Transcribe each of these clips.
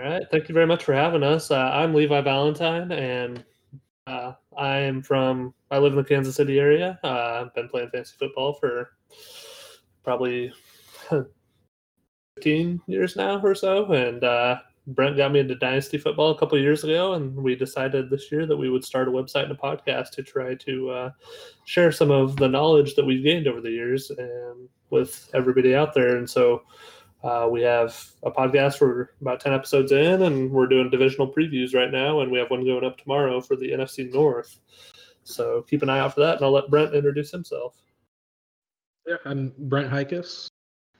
right. Thank you very much for having us. Uh, I'm Levi Valentine, and uh, I am from. I live in the Kansas City area. Uh, I've been playing fantasy football for probably 15 years now or so, and uh, Brent got me into dynasty football a couple years ago, and we decided this year that we would start a website and a podcast to try to uh, share some of the knowledge that we've gained over the years and with everybody out there. And so uh, we have a podcast. We're about 10 episodes in, and we're doing divisional previews right now, and we have one going up tomorrow for the NFC North. So keep an eye out for that, and I'll let Brent introduce himself. Yeah, I'm Brent Hikus.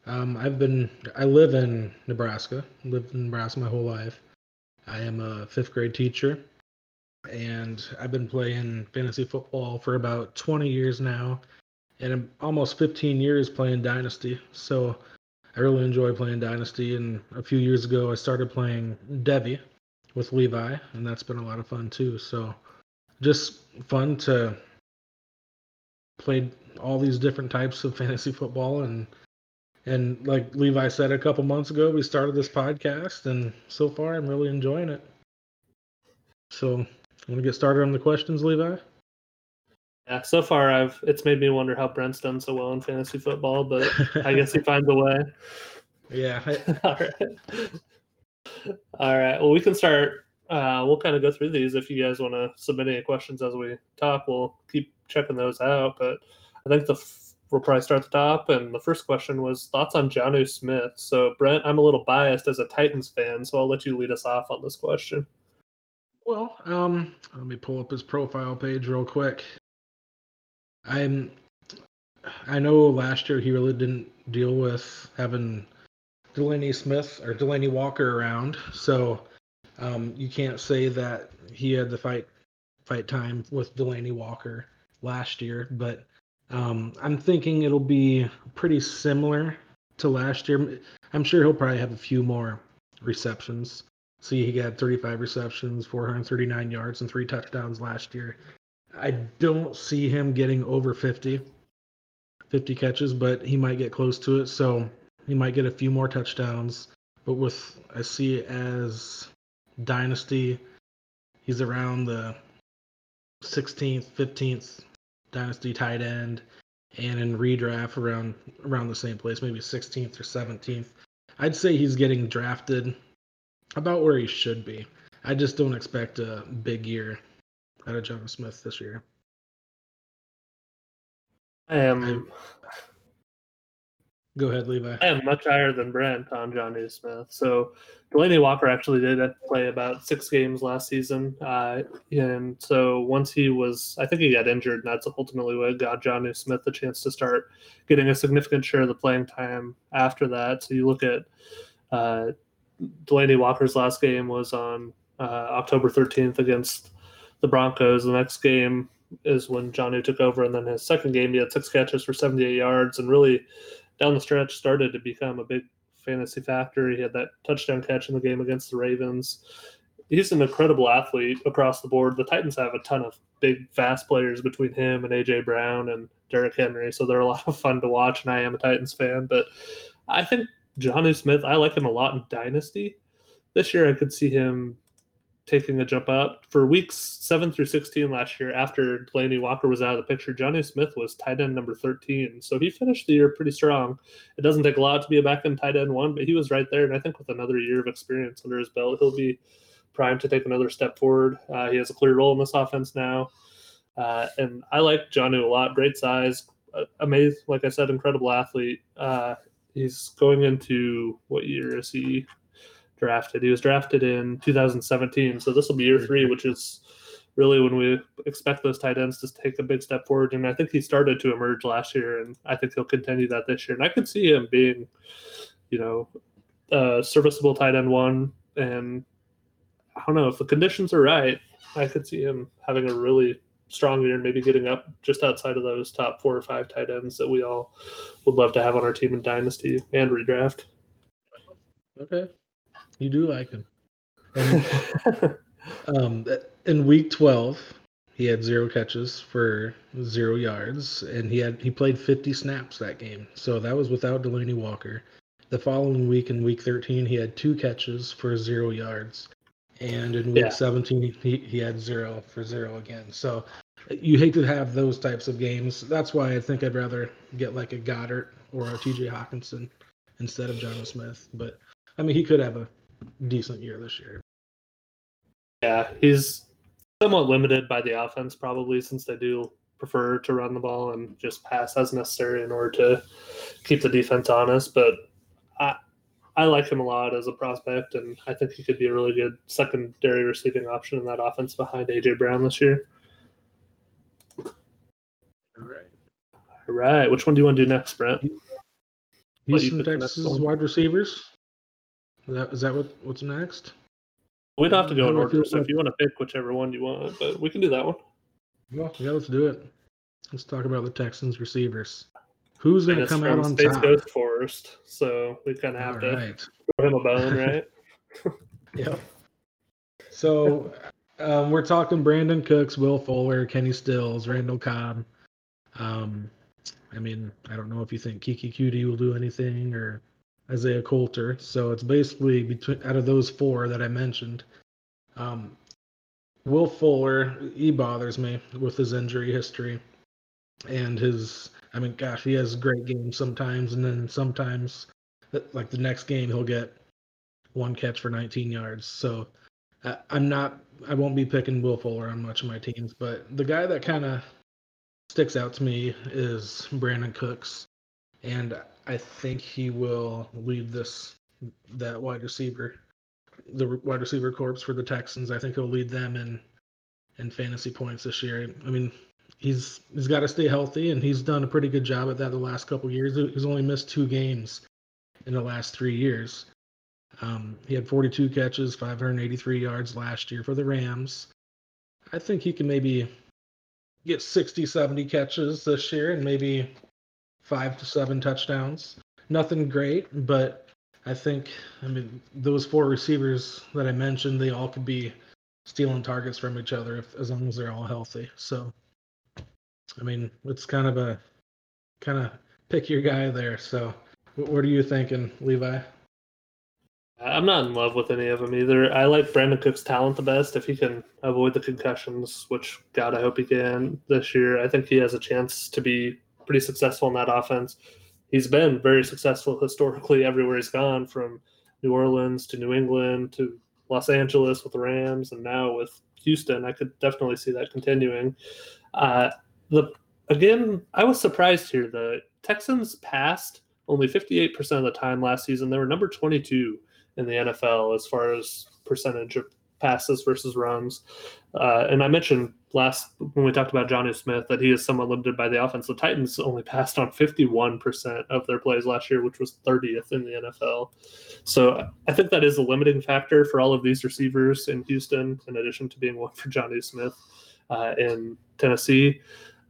Um, I've been I live in Nebraska. Lived in Nebraska my whole life. I am a fifth grade teacher, and I've been playing fantasy football for about 20 years now, and almost 15 years playing Dynasty. So I really enjoy playing Dynasty. And a few years ago, I started playing Devy with Levi, and that's been a lot of fun too. So just fun to play all these different types of fantasy football and and like Levi said a couple months ago, we started this podcast, and so far I'm really enjoying it. So, I'm gonna get started on the questions, Levi. Yeah, so far I've it's made me wonder how Brent's done so well in fantasy football, but I guess he finds a way. Yeah. All right. All right. Well, we can start. Uh, we'll kind of go through these. If you guys want to submit any questions as we talk, we'll keep checking those out. But I think the we'll probably start at the top. And the first question was thoughts on Jonnu Smith. So, Brent, I'm a little biased as a Titans fan, so I'll let you lead us off on this question. Well, um, let me pull up his profile page real quick. I'm, I know last year he really didn't deal with having Delaney Smith or Delanie Walker around, so um, you can't say that he had the fight fight time with Delanie Walker last year, but um, I'm thinking it'll be pretty similar to last year. I'm sure he'll probably have a few more receptions. See, he got 35 receptions, 439 yards, and three touchdowns last year. I don't see him getting over 50, 50 catches, but he might get close to it. So he might get a few more touchdowns. But with I see it as dynasty, he's around the 16th, 15th dynasty tight end, and in redraft around around the same place, maybe 16th or 17th. I'd say he's getting drafted about where he should be. I just don't expect a big year out of Jonnu Smith this year. I am Go ahead, Levi. I am much higher than Brent on Jonnu Smith. So Delanie Walker actually did play about six games last season. Uh, and so once he was, I think he got injured, and that's ultimately what got Jonnu Smith the chance to start getting a significant share of the playing time after that. So you look at uh, Delanie Walker's last game was on uh, October 13th against the Broncos. The next game is when Jonnu took over, and then his second game, he had six catches for 78 yards and really – down the stretch started to become a big fantasy factor. He had that touchdown catch in the game against the Ravens. He's an incredible athlete across the board. The Titans have a ton of big, fast players between him and AJ Brown and Derrick Henry, so they're a lot of fun to watch. And I am a Titans fan, but I think Jonnu Smith, I like him a lot in Dynasty. This year, I could see him taking a jump up. For weeks 7 through 16 last year, after Delanie Walker was out of the picture, Jonnu Smith was tight end number 13. So he finished the year pretty strong. It doesn't take a lot to be a back end tight end one, but he was right there. And I think with another year of experience under his belt, he'll be primed to take another step forward. Uh, he has a clear role in this offense now. Uh, and I like Jonnu a lot. Great size, uh, amazing, like I said, incredible athlete. Uh, he's going into what year is he? Drafted. He was drafted in 2017, so this will be year mm-hmm. three, which is really when we expect those tight ends to take a big step forward. And I think he started to emerge last year, and I think he'll continue that this year. And I could see him being, you know, a serviceable tight end one. And I don't know if the conditions are right, I could see him having a really strong year and maybe getting up just outside of those top four or five tight ends that we all would love to have on our team in dynasty and redraft. Okay. You do like him. And, um, in week 12, he had zero catches for zero yards, and he had he played 50 snaps that game. So that was without Delanie Walker. The following week, in week 13, he had two catches for zero yards. And in week Yeah. 17, he, he had zero for zero again. So you hate to have those types of games. That's why I think I'd rather get like a Goddard or a TJ Hockenson instead of Jonnu Smith. But I mean, he could have a decent year this year. Yeah, he's somewhat limited by the offense probably since they do prefer to run the ball and just pass as necessary in order to keep the defense honest. But I I like him a lot as a prospect, and I think he could be a really good secondary receiving option in that offense behind AJ Brown this year. All right. All right, which one do you want to do next, Brent? Houston Texas wide receivers. Is that, is that what, what's next? We don't have to go in do I order, so if you want to pick whichever one you want, but we can do that one. Well, yeah, let's do it. Let's talk about the Texans receivers. Who's going to come out on Space top? Ghost Forest, so we kind of have All to right. throw him a bone, right? Yeah. So um, we're talking Brandin Cooks, Will Fuller, Kenny Stills, Randall Cobb. Um, I mean, I don't know if you think Keke Coutee will do anything or Isaiah Coulter. So it's basically between out of those four that I mentioned. Um, Will Fuller, he bothers me with his injury history and his. I mean, gosh, he has great games sometimes, and then sometimes, like the next game, he'll get one catch for 19 yards. So I, I'm not, I won't be picking Will Fuller on much of my teams, but the guy that kind of sticks out to me is Brandin Cooks, and I think he will lead this that wide receiver, the wide receiver corps for the Texans. I think he'll lead them in in fantasy points this year. I mean, he's he's got to stay healthy, and he's done a pretty good job at that the last couple years. He's only missed two games in the last three years. Um, he had 42 catches, 583 yards last year for the Rams. I think he can maybe get 60, 70 catches this year and maybe five to seven touchdowns. Nothing great, but I think, I mean, those four receivers that I mentioned, they all could be stealing targets from each other if, as long as they're all healthy. So, I mean, it's kind of a kind of pick your guy there. So, what, what are you thinking, Levi? I'm not in love with any of them either. I like Brandin Cook's talent the best. If he can avoid the concussions, which God, I hope he can this year, I think he has a chance to be pretty successful in that offense. He's been very successful historically everywhere he's gone, from New Orleans to New England to Los Angeles with the Rams, and now with Houston. I could definitely see that continuing. Uh, the again, I was surprised here. The Texans passed only 58% of the time last season. They were number 22 in the NFL as far as percentage of passes versus runs. Uh, and I mentioned last when we talked about Jonnu Smith that he is somewhat limited by the offense. The Titans only passed on 51% of their plays last year, which was 30th in the NFL. So I think that is a limiting factor for all of these receivers in Houston, in addition to being one for Jonnu Smith uh, in Tennessee.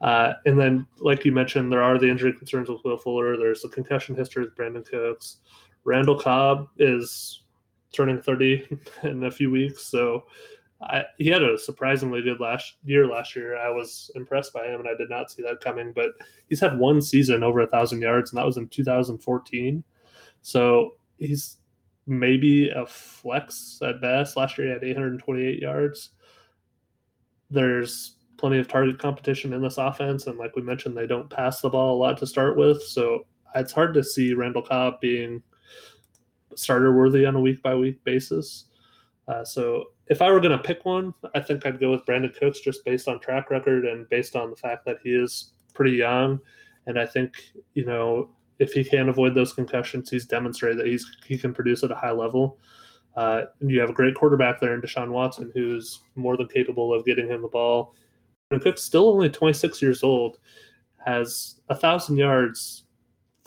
Uh, and then, like you mentioned, there are the injury concerns with Will Fuller. There's the concussion history with Brandin Cooks. Randall Cobb is turning 30 in a few weeks, so I, he had a surprisingly good last year. Last year, I was impressed by him, and I did not see that coming. But he's had one season over a thousand yards, and that was in 2014. So he's maybe a flex at best. Last year, he had 828 yards. There's plenty of target competition in this offense, and like we mentioned, they don't pass the ball a lot to start with. So it's hard to see Randall Cobb being starter worthy on a week by week basis. Uh, so if I were going to pick one, I think I'd go with Brandin Cooks just based on track record and based on the fact that he is pretty young. And I think, you know, if he can avoid those concussions, he's demonstrated that he's he can produce at a high level. Uh, and you have a great quarterback there in Deshaun Watson, who's more than capable of getting him the ball. And Cook's still only 26 years old, has a thousand yards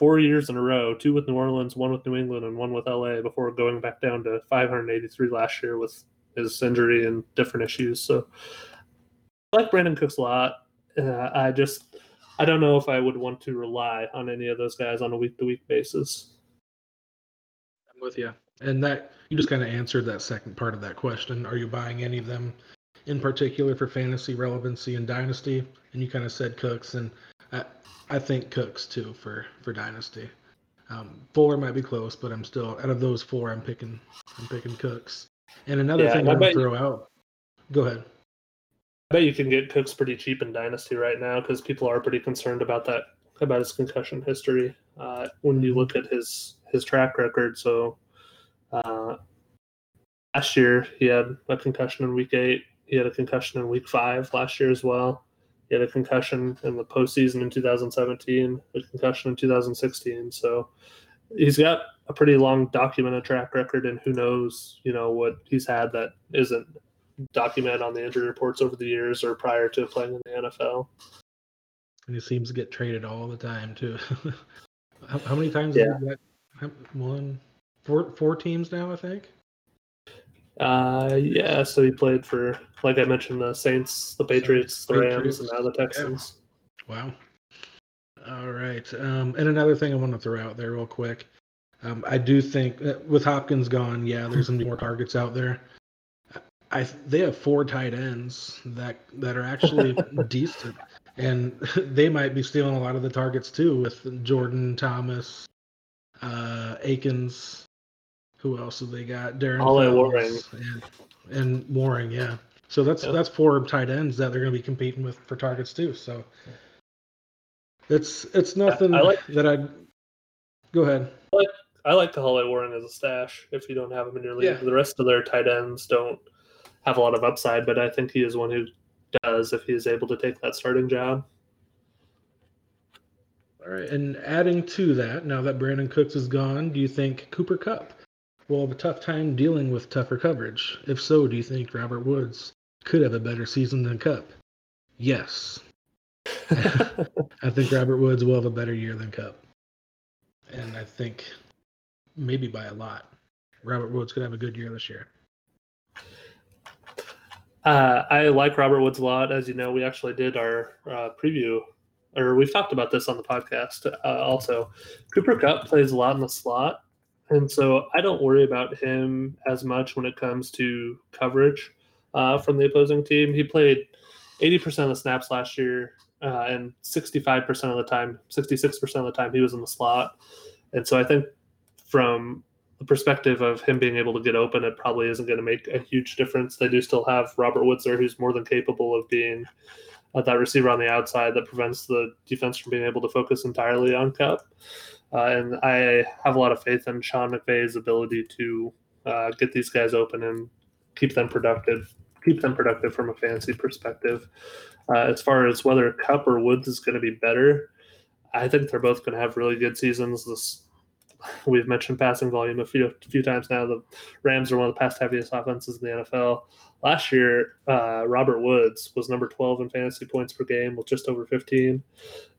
four years in a row, two with New Orleans, one with New England, and one with LA before going back down to 583 last year with his injury and different issues. So I like Brandin Cooks a lot. Uh, I just I don't know if I would want to rely on any of those guys on a week to week basis. I'm with you. And that you just kind of answered that second part of that question. Are you buying any of them in particular for fantasy relevancy and dynasty? And you kind of said Cooks, and I, I think Cooks too for for dynasty. Um, Fuller might be close, but I'm still out of those four. I'm picking I'm picking Cooks. And another Yeah, thing I'm gonna throw out. Go ahead. I bet you can get Cooks pretty cheap in Dynasty right now because people are pretty concerned about that about his concussion history. Uh, when you look at his his track record, so uh, last year he had a concussion in week eight. He had a concussion in week five last year as well. He had a concussion in the postseason in 2017, a concussion in 2016. So he's got a pretty long documented track record, and who knows, you know, what he's had that isn't documented on the injury reports over the years or prior to playing in the NFL. And he seems to get traded all the time too. how, how many times? Yeah. Has he got? how- One, four, four teams now, I think. Uh, yeah, so he played for, like I mentioned, the Saints, the Patriots, the Rams, and now the Texans. Wow. All right. Um, and another thing I want to throw out there real quick. Um, I do think with Hopkins gone, yeah, there's some more targets out there. I they have four tight ends that that are actually decent, and they might be stealing a lot of the targets too with Jordan Thomas, uh, Akins. Who else have they got? Darren Ole Fells and, and Warring, yeah. So that's that's four tight ends that they're going to be competing with for targets too. So it's it's nothing I like- that I. Go ahead. I like Kahale Warring as a stash if you don't have him in your league. Yeah. The rest of their tight ends don't have a lot of upside, but I think he is one who does if he is able to take that starting job. All right, and adding to that, now that Brandin Cooks is gone, do you think Cooper Kupp will have a tough time dealing with tougher coverage? If so, do you think Robert Woods could have a better season than Kupp? Yes, I think Robert Woods will have a better year than Kupp, and I think maybe by a lot. Robert Woods could have a good year this year. Uh, I like Robert Woods a lot. As you know, we actually did our uh, preview, or we've talked about this on the podcast uh, also. Cooper Kupp plays a lot in the slot, and so I don't worry about him as much when it comes to coverage uh, from the opposing team. He played 80% of the snaps last year, uh, and 65% of the time, 66% of the time, he was in the slot. And so I think from the perspective of him being able to get open, it probably isn't going to make a huge difference. They do still have Robert Woods there, who's more than capable of being uh, that receiver on the outside that prevents the defense from being able to focus entirely on Kupp. Uh, and I have a lot of faith in Sean McVay's ability to uh, get these guys open and keep them productive, keep them productive from a fantasy perspective. Uh, as far as whether Kupp or Woods is going to be better, I think they're both going to have really good seasons. This we've mentioned passing volume a few a few times now. The Rams are one of the pass heaviest offenses in the NFL. Last year, uh, Robert Woods was number 12 in fantasy points per game with just over 15,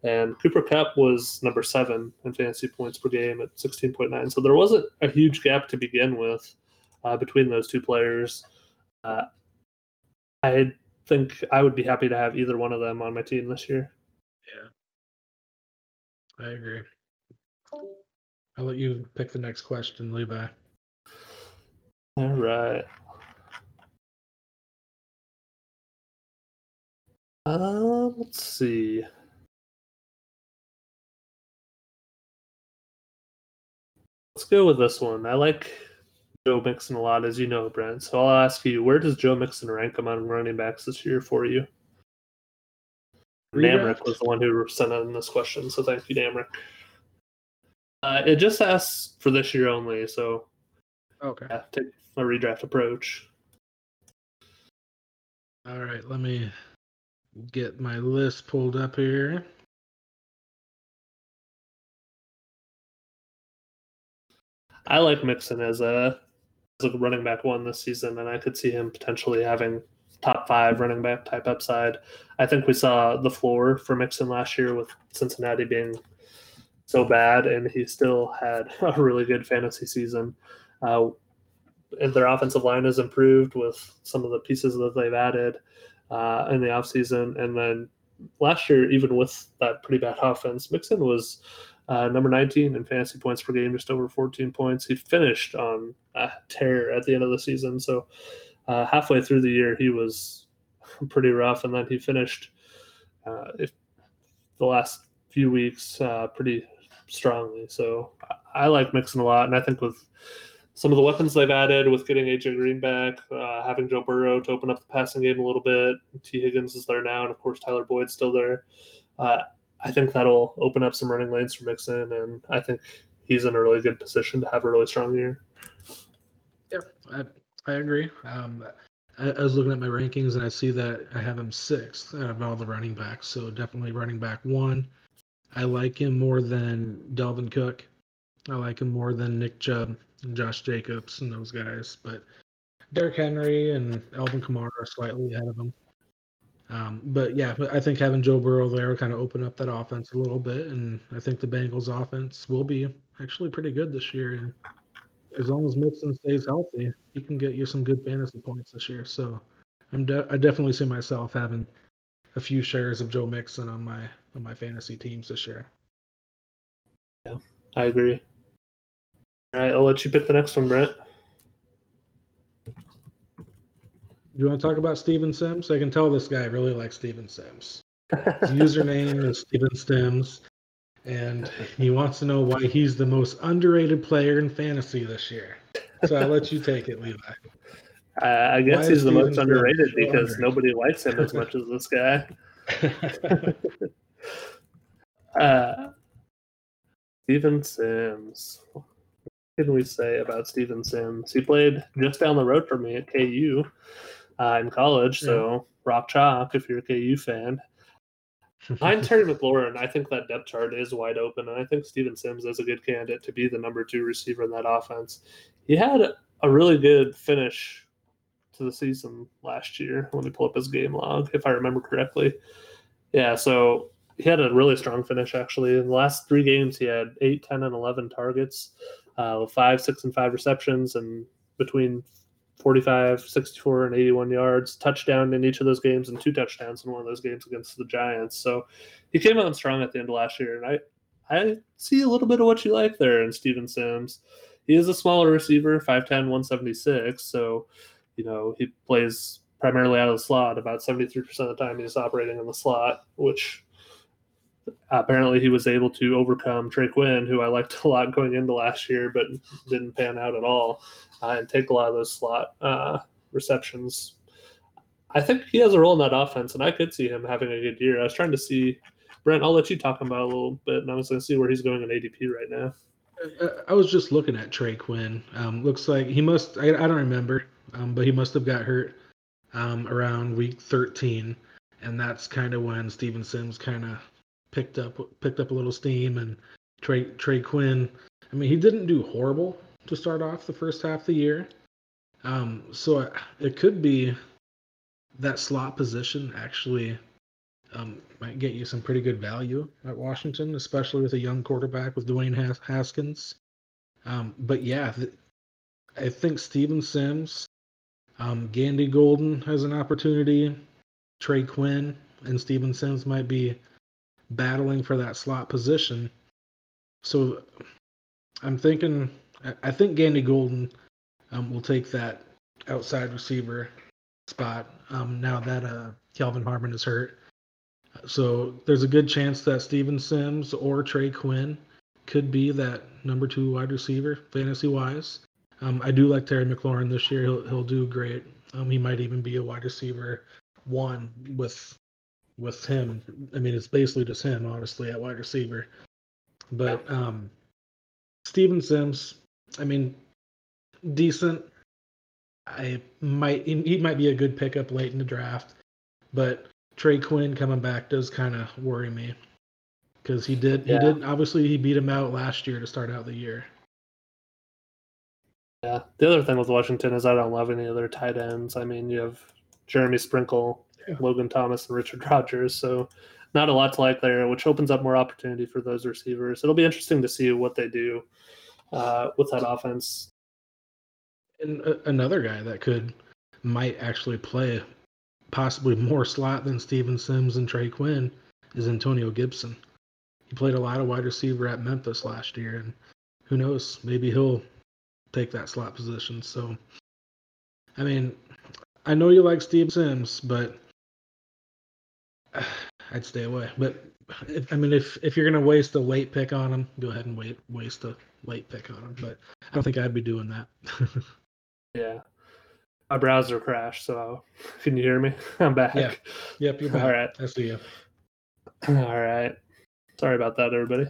and Cooper Kupp was number seven in fantasy points per game at 16.9. So there wasn't a huge gap to begin with uh, between those two players. Uh, I think I would be happy to have either one of them on my team this year. Yeah, I agree. I'll let you pick the next question, Levi. All right. Uh, let's see. Let's go with this one. I like Joe Mixon a lot, as you know, Brent. So I'll ask you, where does Joe Mixon rank among running backs this year for you? Namrick was the one who sent in this question, so thank you, Namrick. Uh, it just asks for this year only, so Okay. yeah, take a redraft approach. All right, let me get my list pulled up here. I like Mixon as a as a running back one this season, and I could see him potentially having top five running back type upside. I think we saw the floor for Mixon last year with Cincinnati being so bad, and he still had a really good fantasy season. Uh, and their offensive line has improved with some of the pieces that they've added uh, in the offseason. And then last year, even with that pretty bad offense, Mixon was uh, number 19 in fantasy points per game, just over 14 points. He finished on a tear at the end of the season. So uh, halfway through the year, he was pretty rough. And then he finished uh, if the last few weeks uh, pretty strongly. So I like Mixon a lot, and I think with some of the weapons they've added, with getting AJ Green back, uh, having Joe Burrow to open up the passing game a little bit, Tee Higgins is there now, and of course Tyler Boyd's still there. Uh, I think that'll open up some running lanes for Mixon, and I think he's in a really good position to have a really strong year. Yeah, I, I agree. Um, I, I, was looking at my rankings and I see that I have him sixth out of all the running backs. So definitely running back one. I like him more than Dalvin Cook. I like him more than Nick Chubb, and Josh Jacobs, and those guys. But Derrick Henry and Alvin Kamara are slightly ahead of him. Um, but yeah, I think having Joe Burrow there kind of open up that offense a little bit, and I think the Bengals' offense will be actually pretty good this year. And as long as Mixon stays healthy, he can get you some good fantasy points this year. So I'm de- I definitely see myself having a few shares of Joe Mixon on my on my fantasy teams this year. Yeah, I agree. All right, I'll let you pick the next one, Brent. Do you want to talk about Steven Sims? I can tell this guy really likes Steven Sims. His username is Steven Sims, and he wants to know why he's the most underrated player in fantasy this year. So I'll let you take it, Levi. Uh, I guess why he's the most underrated so because nobody likes him as much as this guy. uh, Steven Sims. What can we say about Steven Sims? He played just down the road from me at KU uh, in college. So rock chalk if you're a KU fan. I'm Terry McLaurin. I think that depth chart is wide open, and I think Steven Sims is a good candidate to be the number two receiver in that offense. He had a really good finish to the season last year. Let me pull up his game log, if I remember correctly. Yeah, so he had a really strong finish actually. In the last three games, he had 8, 10, and 11 targets, uh, five, six, and five receptions, and between 45, 64, and 81 yards, touchdown in each of those games, and two touchdowns in one of those games against the Giants. So he came out strong at the end of last year, and I I see a little bit of what you like there in Steven Sims. He is a smaller receiver, 5'10, 176. So, you know, he plays primarily out of the slot. About 73% of the time he's operating in the slot, which apparently he was able to overcome Trey Quinn, who I liked a lot going into last year, but didn't pan out at all uh, and take a lot of those slot uh, receptions. I think he has a role in that offense, and I could see him having a good year. I was trying to see, Brent, I'll let you talk about a little bit, and I was going to see where he's going in ADP right now. I was just looking at Trey Quinn. Um, looks like he must, I, I don't remember, um, but he must have got hurt um, around week 13. And that's kind of when Steven Sims kind of picked up picked up a little steam and Trey Trey Quinn. I mean, he didn't do horrible to start off the first half of the year. Um, so it could be that slot position actually um, might get you some pretty good value at Washington, especially with a young quarterback with Dwayne Has- Haskins. Um, but yeah, th- I think Steven Sims, um, Gandy Golden has an opportunity. Trey Quinn and Steven Sims might be battling for that slot position. So I'm thinking I think Gandy Golden um, will take that outside receiver spot um, now that uh, Kelvin Harmon is hurt. So there's a good chance that Steven Sims or Trey Quinn could be that number two wide receiver fantasy wise. Um, I do like Terry McLaurin this year. He'll he'll do great. Um, he might even be a wide receiver one with with him. I mean, it's basically just him, honestly, at wide receiver. But um, Steven Sims, I mean, decent. I might he might be a good pickup late in the draft, but Trey Quinn coming back does kind of worry me because he did yeah. he did obviously he beat him out last year to start out the year. Yeah, the other thing with Washington is I don't love any other tight ends. I mean, you have Jeremy Sprinkle, yeah. Logan Thomas, and Richard Rogers. so not a lot to like there, which opens up more opportunity for those receivers. It'll be interesting to see what they do uh, with that offense. And uh, another guy that could might actually play possibly more slot than Steven Sims and Trey Quinn is Antonio Gibson. He played a lot of wide receiver at Memphis last year, and who knows, maybe he'll take that slot position. So, I mean, I know you like Steve Sims, but I'd stay away. But if, I mean, if if you're gonna waste a late pick on him, go ahead and wait waste a late pick on him, but I don't think I'd be doing that. yeah. My browser crashed, so can you hear me? I'm back. Yeah. Yep, you're back. All right. I see you. All right. Sorry about that, everybody.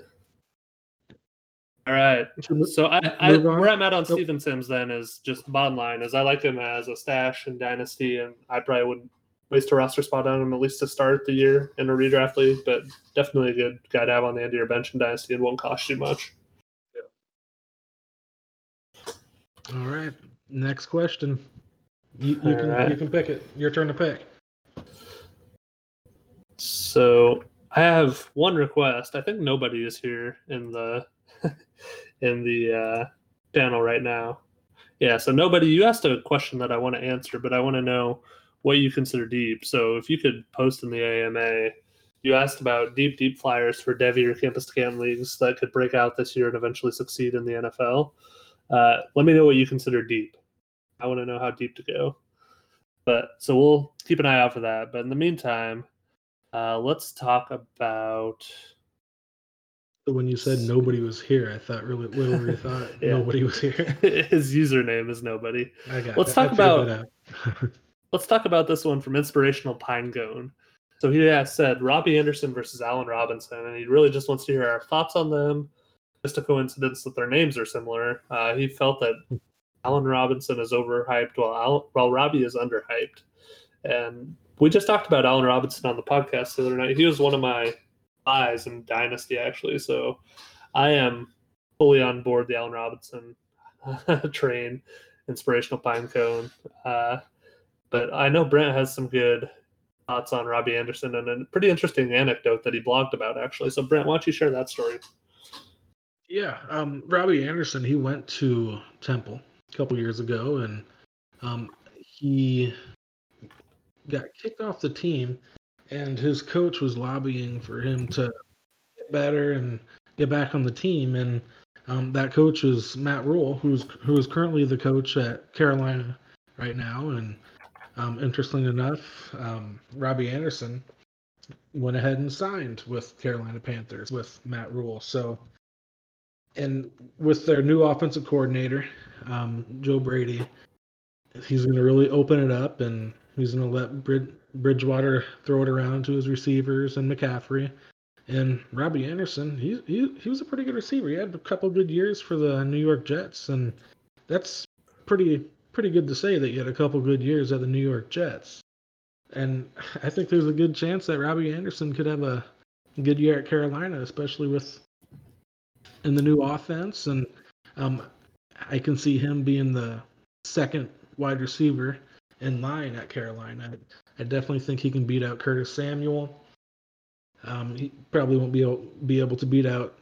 All right. So I, I where I'm at on nope. Steven Sims then is just bottom line is I like him as a stash in Dynasty, and I probably wouldn't waste a roster spot on him at least to start the year in a redraft league, but definitely a good guy to have on the end of your bench in Dynasty and won't cost you much. Yeah. All right. Next question. You, you can right. you can pick it. Your turn to pick. So I have one request. I think nobody is here in the in the uh, panel right now. Yeah, so nobody. You asked a question that I want to answer, but I want to know what you consider deep. So if you could post in the AMA, you asked about deep, deep flyers for Devy or campus to leagues that could break out this year and eventually succeed in the NFL. Uh, let me know what you consider deep. I want to know how deep to go. But so we'll keep an eye out for that. But in the meantime, uh, let's talk about. When you said nobody was here, I thought really literally thought yeah. nobody was here. His username is nobody. I got. Let's talk about. let's talk about this one from Inspirational Pinecone. So he has said Robbie Anderson versus Allen Robinson, and he really just wants to hear our thoughts on them. Just a coincidence that their names are similar. Uh, he felt that Allen Robinson is overhyped while Al, while Robbie is underhyped. And we just talked about Allen Robinson on the podcast the other night. He was one of my eyes in Dynasty actually, so I am fully on board the Allen Robinson train, inspirational pine cone. Uh, but I know Brent has some good thoughts on Robbie Anderson and a pretty interesting anecdote that he blogged about actually. So Brent, why don't you share that story? Yeah, um, Robbie Anderson, he went to Temple a couple years ago, and um, he got kicked off the team, and his coach was lobbying for him to get better and get back on the team. And um, that coach is Matt Rhule, who's who is currently the coach at Carolina right now. And um, interestingly enough, um, Robbie Anderson went ahead and signed with Carolina Panthers with Matt Rhule. So, and with their new offensive coordinator, um, Joe Brady, he's going to really open it up and he's going to let Bridgewater throw it around to his receivers and McCaffrey. And Robbie Anderson, he, he he was a pretty good receiver. He had a couple good years for the New York Jets, and that's pretty pretty good to say that you had a couple good years at the New York Jets. And I think there's a good chance that Robbie Anderson could have a good year at Carolina, especially with in the new offense. And um, I can see him being the second wide receiver in line at Carolina. I, definitely think he can beat out Curtis Samuel. Um, he probably won't be able, be able to beat out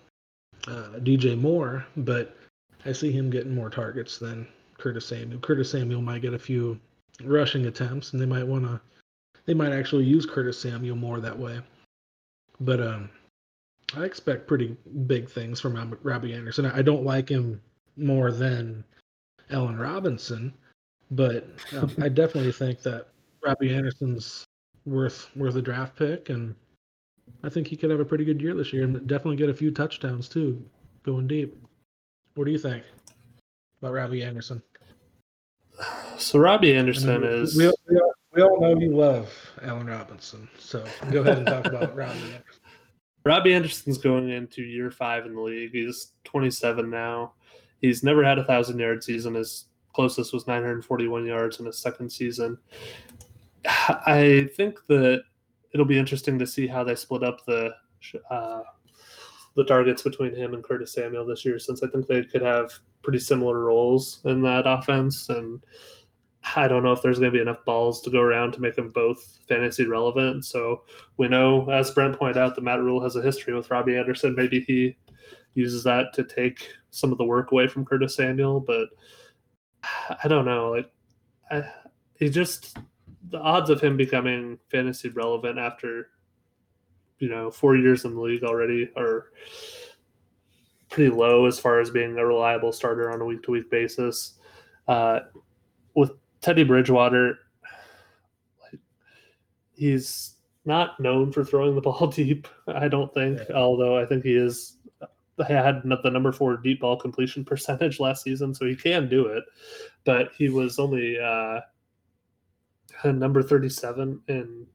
uh, DJ Moore, but I see him getting more targets than Curtis Samuel. Curtis Samuel might get a few rushing attempts, and they might want to. They might actually use Curtis Samuel more that way. But um, I expect pretty big things from Robbie Anderson. I don't like him more than Allen Robinson, but um, I definitely think that Robbie Anderson's worth worth a draft pick, and I think he could have a pretty good year this year, and definitely get a few touchdowns too, going deep. What do you think about Robbie Anderson? So Robbie Anderson is. We, we, all, we all know you love Allen Robinson, so go ahead and talk about Robbie Anderson. Robbie Anderson's going into year five in the league. He's 27 now. He's never had a thousand yard season. His closest was 941 yards in his second season. I think that it'll be interesting to see how they split up the uh, the targets between him and Curtis Samuel this year, since I think they could have pretty similar roles in that offense. And I don't know if there's going to be enough balls to go around to make them both fantasy relevant. So we know, as Brent pointed out, that Matt Rhule has a history with Robbie Anderson. Maybe he uses that to take some of the work away from Curtis Samuel, but I don't know. Like, I, he just the odds of him becoming fantasy relevant after you know four years in the league already are pretty low as far as being a reliable starter on a week to week basis. Uh, with Teddy Bridgewater, he's not known for throwing the ball deep. I don't think, although I think he is had the number four deep ball completion percentage last season, so he can do it. But he was only uh, number 37 in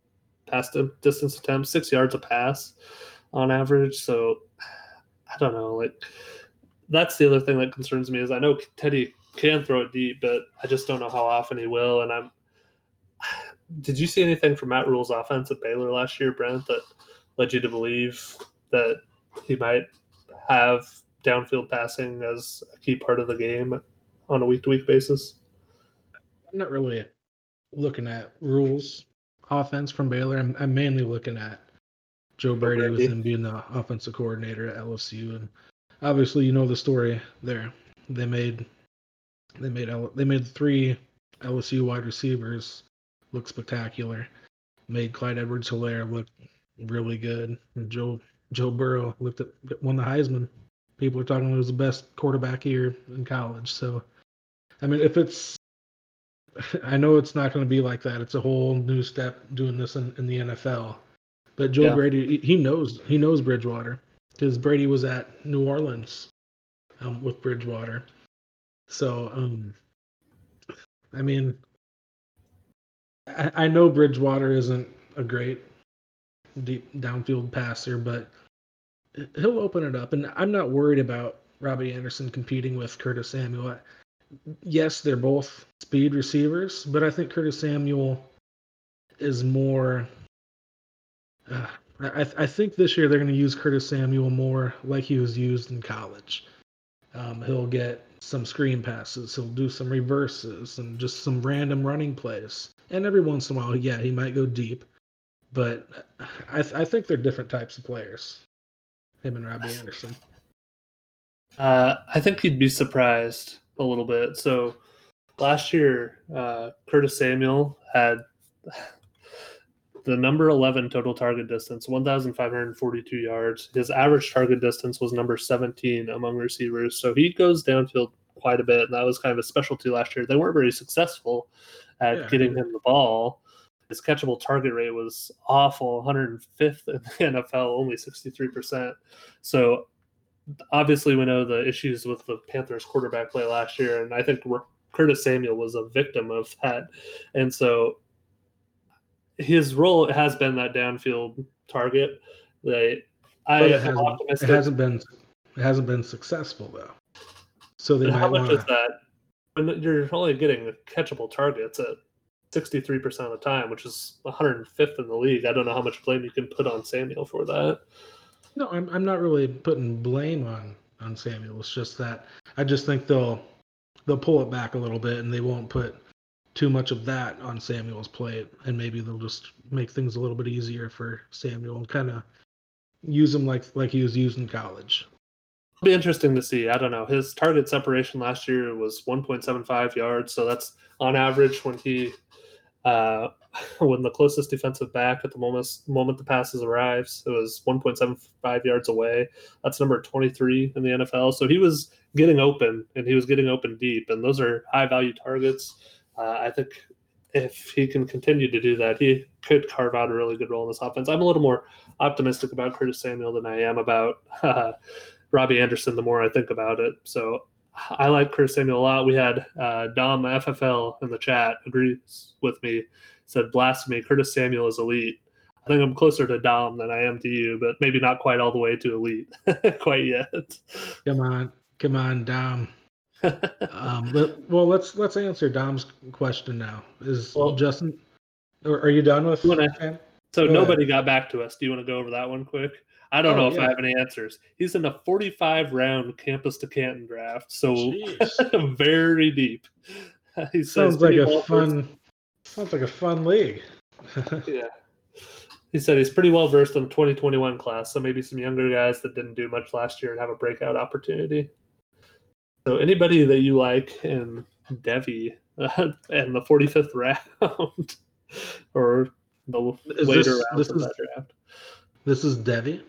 pass distance attempts, six yards a pass on average. So I don't know. Like that's the other thing that concerns me is I know Teddy can throw it deep, but I just don't know how often he will. And I'm. Did you see anything from Matt Rhule's offense at Baylor last year, Brent, that led you to believe that he might have downfield passing as a key part of the game on a week to week basis? Not really looking at Rhule's offense from Baylor. I'm, I'm mainly looking at Joe Brady, Brady with him being the offensive coordinator at LSU, and obviously you know the story there. They made they made they made three LSU wide receivers look spectacular. Made Clyde Edwards-Helaire look really good. And Joe Joe Burrow looked at won the Heisman. People are talking he was the best quarterback here in college. So, I mean, if it's, I know it's not going to be like that. It's a whole new step doing this in, in the NFL. But Joe yeah. Brady, he knows he knows Bridgewater because Brady was at New Orleans um, with Bridgewater. So, um, I mean, I, I know Bridgewater isn't a great deep downfield passer, but he'll open it up. And I'm not worried about Robbie Anderson competing with Curtis Samuel. Yes, they're both speed receivers, but I think Curtis Samuel is more. Uh, I, I think this year they're going to use Curtis Samuel more like he was used in college. Um, he'll get some screen passes, he'll do some reverses, and just some random running plays. And every once in a while, yeah, he might go deep but I, th- I think they're different types of players. Him and Robbie Anderson. Uh, I think you'd be surprised a little bit. So last year, uh, Curtis Samuel had the number 11 total target distance, 1,542 yards. His average target distance was number 17 among receivers. So he goes downfield quite a bit. And that was kind of a specialty last year. They weren't very successful at yeah, getting him the ball his catchable target rate was awful 105th in the NFL, only 63%. So obviously, we know the issues with the Panthers quarterback play last year, and I think Curtis Samuel was a victim of that. And so his role has been that downfield target. That I it hasn't, it hasn't been it hasn't been successful though. So they how much wanna... is that? When you're only getting catchable targets at 63% of the time, which is 105th in the league. I don't know how much blame you can put on Samuel for that. No, I'm, I'm not really putting blame on, on Samuel. It's just that I just think they'll they'll pull it back a little bit and they won't put too much of that on Samuel's plate and maybe they'll just make things a little bit easier for Samuel and kind of use him like like he was used in college. It'll be interesting to see. I don't know. His target separation last year was 1.75 yards, so that's on average when he uh, when the closest defensive back at the moment moment the passes arrives, it was 1.75 yards away. That's number 23 in the NFL. So he was getting open and he was getting open deep, and those are high value targets. Uh, I think if he can continue to do that, he could carve out a really good role in this offense. I'm a little more optimistic about Curtis Samuel than I am about uh, Robbie Anderson. The more I think about it, so I like Chris Samuel a lot. We had uh, Dom FFL in the chat agrees with me. Said blasphemy. Curtis Samuel is elite. I think I'm closer to Dom than I am to you, but maybe not quite all the way to elite quite yet. Come on, come on, Dom. um, but, well, let's let's answer Dom's question now. Is well, Justin? Are you done with? Wanna, so go nobody ahead. got back to us. Do you want to go over that one quick? I don't oh, know if yeah. I have any answers. He's in a 45 round campus to Canton draft, so very deep. He sounds like a well fun. Versed. Sounds like a fun league. yeah. He said he's pretty well versed in the 2021 class, so maybe some younger guys that didn't do much last year and have a breakout opportunity. So anybody that you like in Devy uh, and the 45th round or the is later this, rounds this of is, that draft. This is Devy.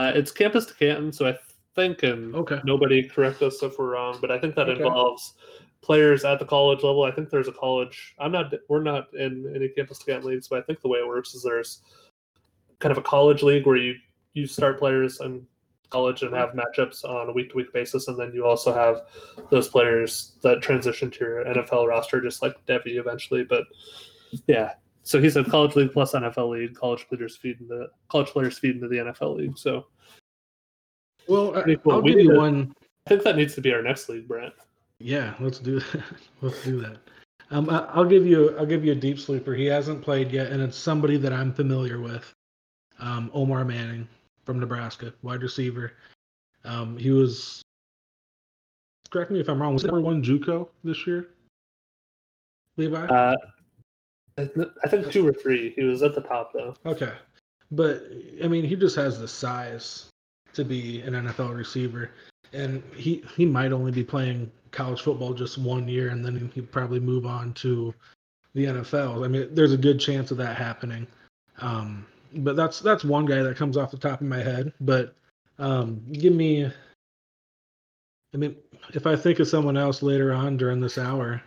Uh, it's campus to Canton, so I think, and okay. nobody correct us if we're wrong, but I think that okay. involves players at the college level. I think there's a college. I'm not. We're not in any campus to Canton leagues, but I think the way it works is there's kind of a college league where you you start players and college and have matchups on a week to week basis, and then you also have those players that transition to your NFL roster, just like Devy eventually. But yeah, so he said college league plus NFL league, college players feed into college players feed into the NFL league. So well, Pretty cool. I'll We give you to- one. I think that needs to be our next league, Brent. Yeah, let's do let's do that. Um, I, I'll give you I'll give you a deep sleeper. He hasn't played yet, and it's somebody that I'm familiar with. Um, Omar Manning from Nebraska, wide receiver. Um, he was. Correct me if I'm wrong. Was he number one JUCO this year? Levi. Uh, I I think two or three. He was at the top though. Okay. But I mean, he just has the size to be an NFL receiver, and he he might only be playing college football just one year, and then he'd probably move on to the NFL. I mean, there's a good chance of that happening. Um, but that's that's one guy that comes off the top of my head. But um, give me. I mean, if I think of someone else later on during this hour,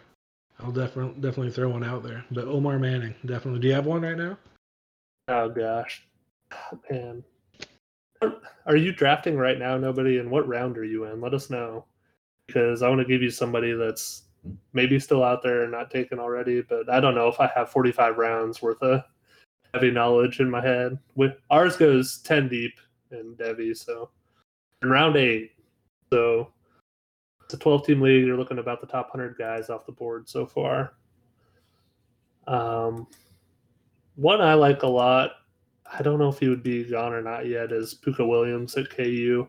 I'll definitely definitely throw one out there. But Omar Manning, definitely. Do you have one right now? Oh gosh, man. Are you drafting right now? Nobody. And what round are you in? Let us know, because I want to give you somebody that's maybe still out there and not taken already. But I don't know if I have 45 rounds worth of heavy knowledge in my head. With ours goes 10 deep in Devy, so in round eight. So it's a 12 team league. You're looking about the top 100 guys off the board so far. Um, one I like a lot. I don't know if he would be gone or not yet. Is Pooka Williams at KU?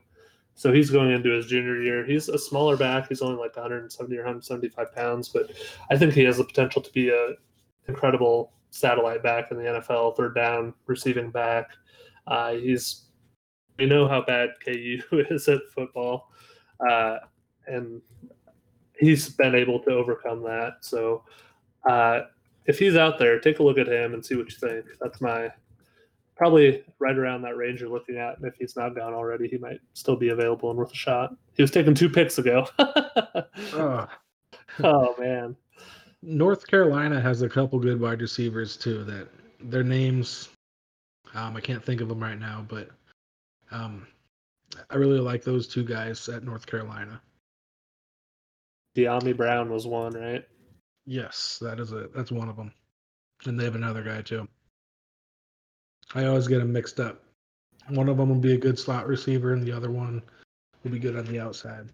So he's going into his junior year. He's a smaller back. He's only like 170 or 175 pounds, but I think he has the potential to be a incredible satellite back in the NFL, third down receiving back. Uh, he's we know how bad KU is at football, uh, and he's been able to overcome that. So uh, if he's out there, take a look at him and see what you think. That's my probably right around that range you're looking at. And if he's not gone already, he might still be available and worth a shot. He was taken two picks ago. Oh, oh man, North Carolina has a couple good wide receivers too. That their names, um, I can't think of them right now, but um, I really like those two guys at North Carolina. Dyami Brown was one, right? Yes, that is it. That's one of them, and they have another guy too. I always get them mixed up. One of them will be a good slot receiver, and the other one will be good on the outside.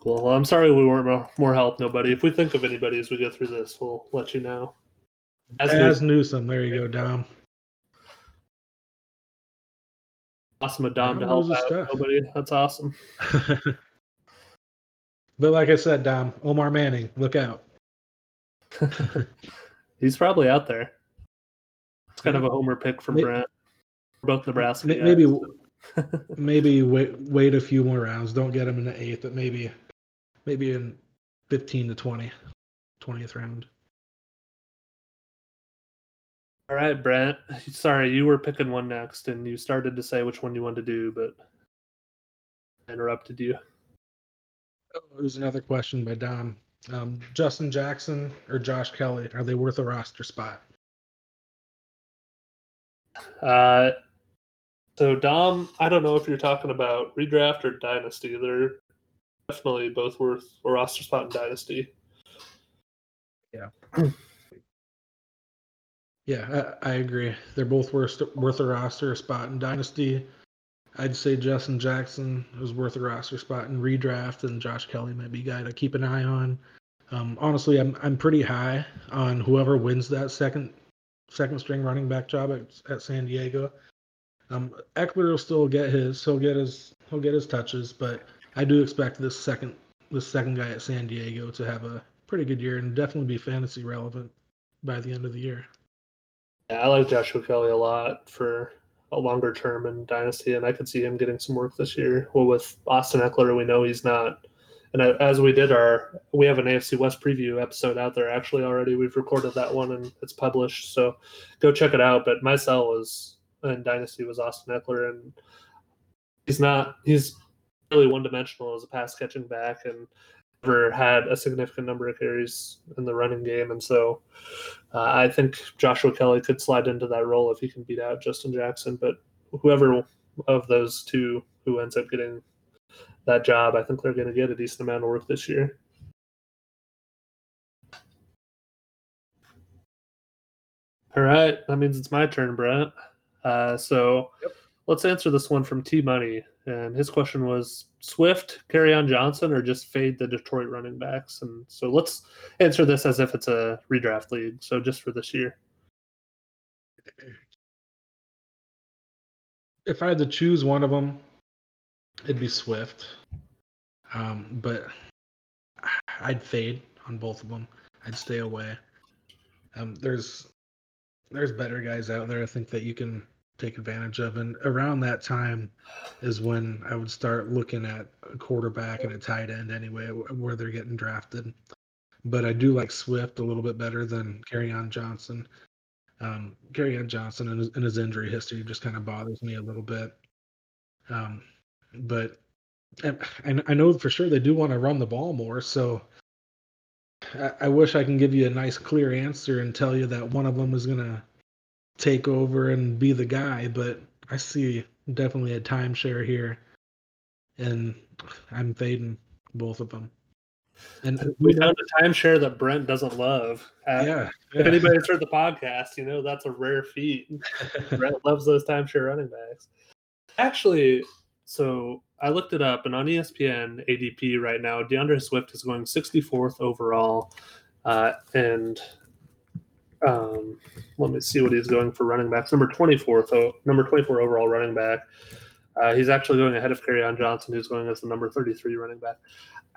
Cool. Well, I'm sorry we weren't more, help. Nobody. If we think of anybody as we go through this, we'll let you know. As, As we Newsom, there you go, Dom. awesome, Dom to help out. Nobody. That's awesome. but like I said, Dom, Omar Manning, look out. He's probably out there. It's kind of a homer pick from May- Brent. We're both Nebraska. Guys, maybe so- maybe wait wait a few more rounds. Don't get him in the eighth, but maybe maybe in fifteen to 20, 20th round. All right, Brent. Sorry, you were picking one next, and you started to say which one you wanted to do, but I interrupted you. There's another question by Dom. Um, Justin Jackson or Josh Kelly, are they worth a roster spot? Uh, so Dom, I don't know if you're talking about redraft or dynasty. They're definitely both worth a roster spot in dynasty. Yeah, I, I agree. They're both worth worth a roster spot in dynasty. I'd say Justin Jackson is worth a roster spot in redraft, and Josh Kelly might be a guy to keep an eye on. Um, honestly, I'm I'm pretty high on whoever wins that second second string running back job at, at San Diego. Um, Ekeler will still get his. He'll get his. He'll get his touches, but I do expect this second this second guy at San Diego to have a pretty good year and definitely be fantasy relevant by the end of the year. Yeah, I like Joshua Kelly a lot for a longer term in dynasty, and I could see him getting some work this year. Well, with Austin Ekeler, we know he's not. And as we did our, we have an AFC West preview episode out there actually already. We've recorded that one and it's published, so go check it out. But my sell was in dynasty was Austin Ekeler, and he's not. He's really one dimensional as a pass catching back, and never had a significant number of carries in the running game, and so uh, I think Joshua Kelly could slide into that role if he can beat out Justin Jackson. But whoever of those two who ends up getting that job, I think they're going to get a decent amount of work this year. All right, that means it's my turn, Brent. Uh, so yep. let's answer this one from T Money. And his question was Swift, Kerryon Johnson, or just fade the Detroit running backs? And so let's answer this as if it's a redraft league. So just for this year. If I had to choose one of them, it'd be Swift. Um, but I'd fade on both of them. I'd stay away. Um, there's there's better guys out there. I think that you can take advantage of. And around that time is when I would start looking at a quarterback and a tight end anyway, where they're getting drafted. But I do like Swift a little bit better than Kerryon Johnson. Um, Kerryon Johnson and his, and his, injury history just kind of bothers me a little bit. Um, but I, I know for sure they do want to run the ball more. So I, I wish I can give you a nice, clear answer and tell you that one of them is going to take over and be the guy, but I see definitely a timeshare here, and I'm fading both of them. And we found a timeshare that Brent doesn't love. Uh, yeah, yeah. If anybody's heard the podcast, you know that's a rare feat. Brent loves those timeshare running backs. Actually, so I looked it up, and on ESPN ADP right now, D'Andre Swift is going 64th overall, uh, and um, let me see what he's going for running backs. Number 24, so number 24 overall running back. Uh, he's actually going ahead of Kerryon Johnson, who's going as the number 33 running back.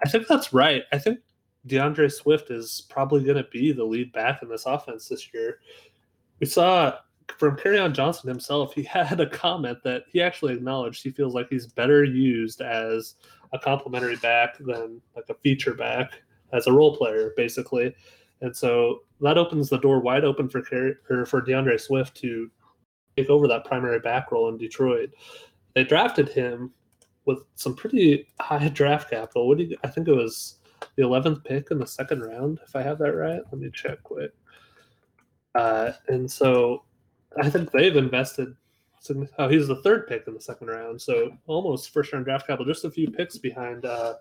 I think that's right. I think D'Andre Swift is probably going to be the lead back in this offense this year. We saw from Kerryon Johnson himself, he had a comment that he actually acknowledged he feels like he's better used as a complementary back than like a feature back as a role player, basically. And so that opens the door wide open for or for D'Andre Swift to take over that primary back role in Detroit. They drafted him with some pretty high draft capital. What do you, I think it was the 11th pick in the second round, if I have that right. Let me check quick. Uh, and so I think they've invested. Oh, he's the third pick in the second round, so almost first round draft capital, just a few picks behind uh,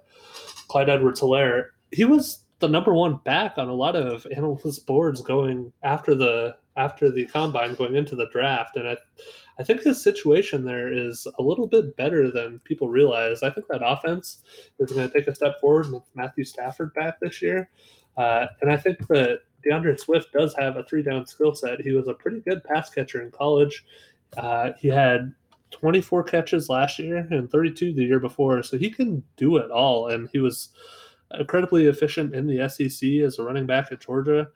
Clyde Edwards-Helaire. He was the number one back on a lot of analyst boards going after the after the combine going into the draft and i i think his situation there is a little bit better than people realize i think that offense is going to take a step forward with matthew stafford back this year uh, and i think that D'Andre Swift does have a three down skill set. He was a pretty good pass catcher in college. Uh, he had 24 catches last year and 32 the year before, so he can do it all. And he was incredibly efficient in the SEC as a running back at Georgia,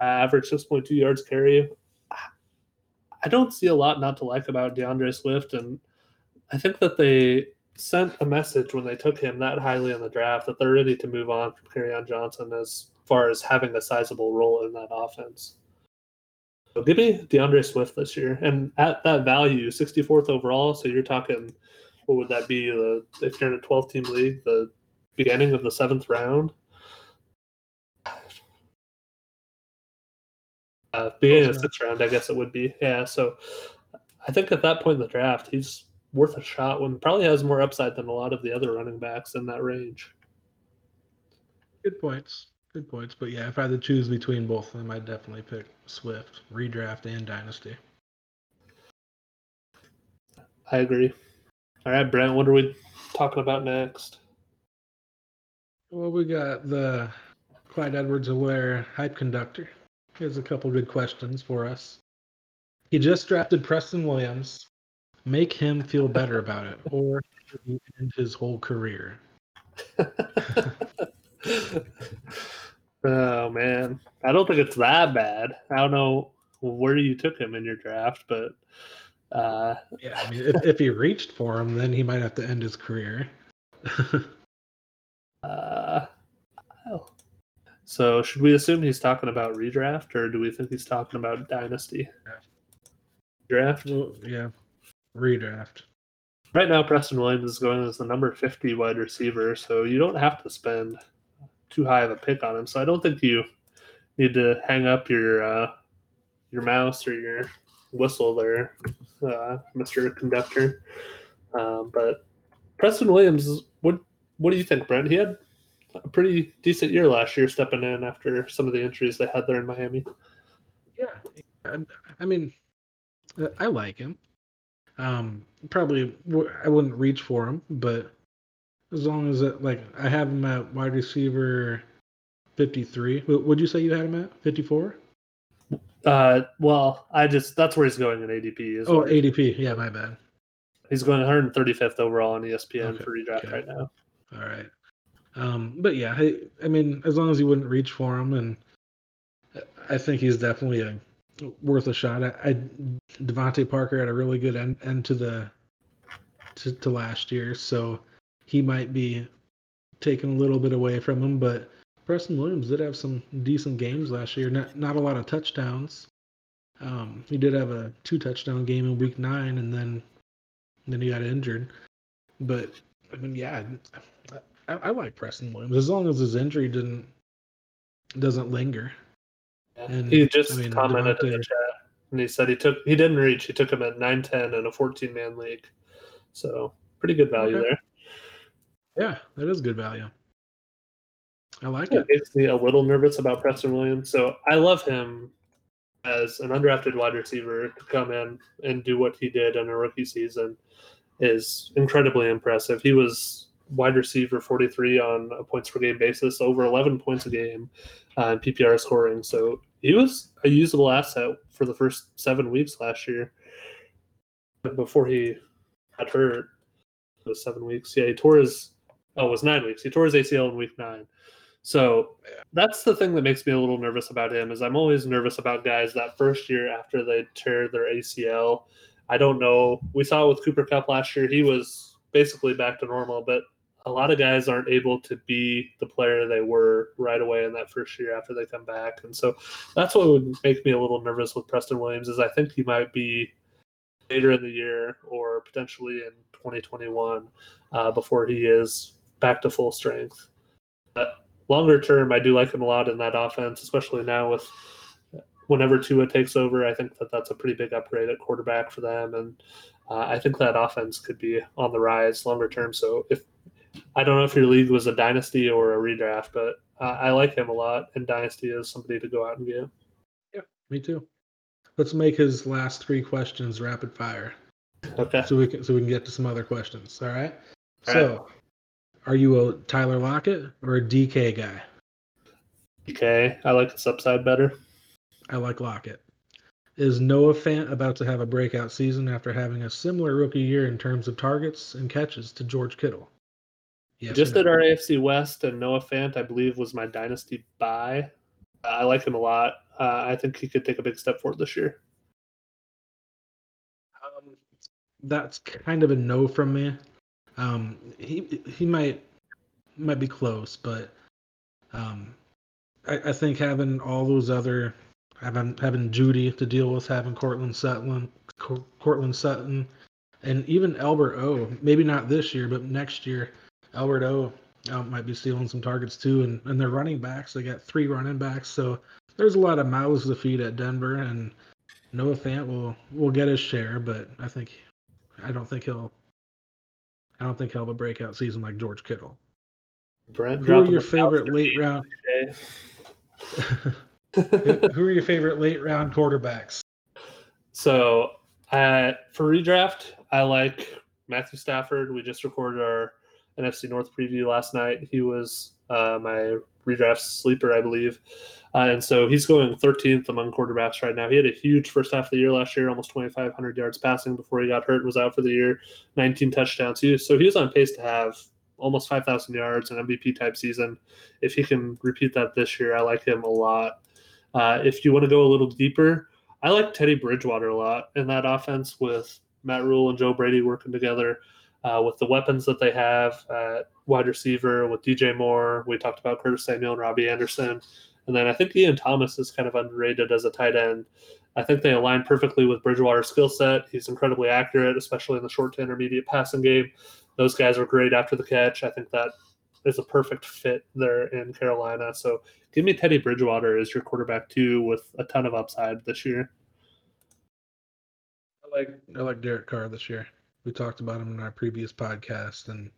uh, average 6.2 yards carry. I don't see a lot not to like about D'Andre Swift, and I think that they sent a message when they took him that highly in the draft that they're ready to move on from Kerryon Johnson as far as having a sizable role in that offense. So give me D'Andre Swift this year, and at that value, 64th overall. So you're talking, what would that be? The if you're in a 12 team league, the beginning of the seventh round. Uh, beginning of the sixth round, I guess it would be. Yeah, so I think at that point in the draft, he's worth a shot when probably has more upside than a lot of the other running backs in that range. Good points. Good points. But yeah, if I had to choose between both of them, I'd definitely pick Swift, redraft, and dynasty. I agree. All right, Brent, what are we talking about next? Well, we got the Clyde Edwards-Helaire hype conductor. Here's a couple good questions for us. He just drafted Preston Williams. Make him feel better about it, or end his whole career. oh man, I don't think it's that bad. I don't know where you took him in your draft, but uh, yeah, I mean, if, if he reached for him, then he might have to end his career. Uh, oh. So should we assume he's talking about redraft, or do we think he's talking about dynasty? Draft? Well, yeah, redraft. Right now, Preston Williams is going as the number 50 wide receiver, so you don't have to spend too high of a pick on him. So I don't think you need to hang up your uh, your mouse or your whistle there, uh, Mr. Conductor. Um, but Preston Williams, what what do you think, Brent? He had a pretty decent year last year, stepping in after some of the injuries they had there in Miami. Yeah, I, I mean, uh, I like him. Um, probably I wouldn't reach for him, but as long as it like I have him at wide receiver 53. Would you say you had him at 54? Uh, well, I just that's where he's going in ADP. Is oh, ADP. Yeah, my bad. He's going 135th overall on ESPN okay. for redraft okay. right now. All right. Um, but yeah, I, I mean, as long as you wouldn't reach for him, and I think he's definitely a worth a shot. I, I DeVante Parker had a really good end, end to the to, to last year, so he might be taken a little bit away from him. But Preston Williams did have some decent games last year. Not not a lot of touchdowns. Um, he did have a two touchdown game in week nine, and then then he got injured. But I mean, yeah, I, I like Preston Williams as long as his injury didn't doesn't linger. And he just I mean, commented in the chat, and he said he took he didn't reach. He took him at nine ten in a fourteen man league, so pretty good value okay. there. Yeah, that is good value. I like it. It makes me a little nervous about Preston Williams. So I love him as an undrafted wide receiver to come in and do what he did in a rookie season is incredibly impressive. He was wide receiver 43 on a points per game basis, over 11 points a game uh, in PPR scoring. So he was a usable asset for the first seven weeks last year before he got hurt. Those seven weeks. Yeah, he tore his, oh, it was nine weeks. He tore his ACL in week nine. So that's the thing that makes me a little nervous about him is I'm always nervous about guys that first year after they tear their ACL. I don't know. We saw it with Cooper Kupp last year. He was basically back to normal, but a lot of guys aren't able to be the player they were right away in that first year after they come back. And so that's what would make me a little nervous with Preston Williams is I think he might be later in the year or potentially in 2021 uh, before he is back to full strength. But longer term, I do like him a lot in that offense, especially now with whenever Tua takes over. I think that that's a pretty big upgrade at quarterback for them, and uh, I think that offense could be on the rise longer term. So if I don't know if your league was a dynasty or a redraft, but uh, I like him a lot, and dynasty is somebody to go out and get. Yeah, me too. Let's make his last three questions rapid fire. Okay. So we can so we can get to some other questions. All right. All so, right. are you a Tyler Lockett or a DK guy? DK. I like his upside better. I like Lockett. Is Noah Fant about to have a breakout season after having a similar rookie year in terms of targets and catches to George Kittle? Yes Just at our AFC West, and Noah Fant, I believe, was my dynasty buy. I like him a lot. Uh, I think he could take a big step forward this year. Um, that's kind of a no from me. Um, he he might might be close, but um, I, I think having all those other having having Jeudy to deal with, having Courtland Sutton, Courtland Sutton, and even Albert O. Maybe not this year, but next year Albert O uh, might be stealing some targets too, and, and they're running backs. They got three running backs, so there's a lot of mouths to feed at Denver, and Noah Fant will will get his share, but I think I don't think he'll I don't think he'll have a breakout season like George Kittle. Brent, who are your favorite late round? who are your favorite late round quarterbacks? So, uh, for redraft, I like Matthew Stafford. We just recorded our NFC North preview last night. He was uh, my redraft sleeper, I believe. Uh, and so he's going 13th among quarterbacks right now. He had a huge first half of the year last year, almost 2,500 yards passing before he got hurt and was out for the year, 19 touchdowns. He, so he was on pace to have almost 5,000 yards, an MVP type season. If he can repeat that this year, I like him a lot. Uh, if you want to go a little deeper, I like Teddy Bridgewater a lot in that offense with Matt Rhule and Joe Brady working together uh, with the weapons that they have at wide receiver with DJ Moore. We talked about Curtis Samuel and Robbie Anderson. And then I think Ian Thomas is kind of underrated as a tight end. I think they align perfectly with Bridgewater's skill set. He's incredibly accurate, especially in the short to intermediate passing game. Those guys are great after the catch. I think that is a perfect fit there in Carolina. So give me Teddy Bridgewater as your quarterback too, with a ton of upside this year. I like I like Derek Carr this year. We talked about him in our previous podcast, and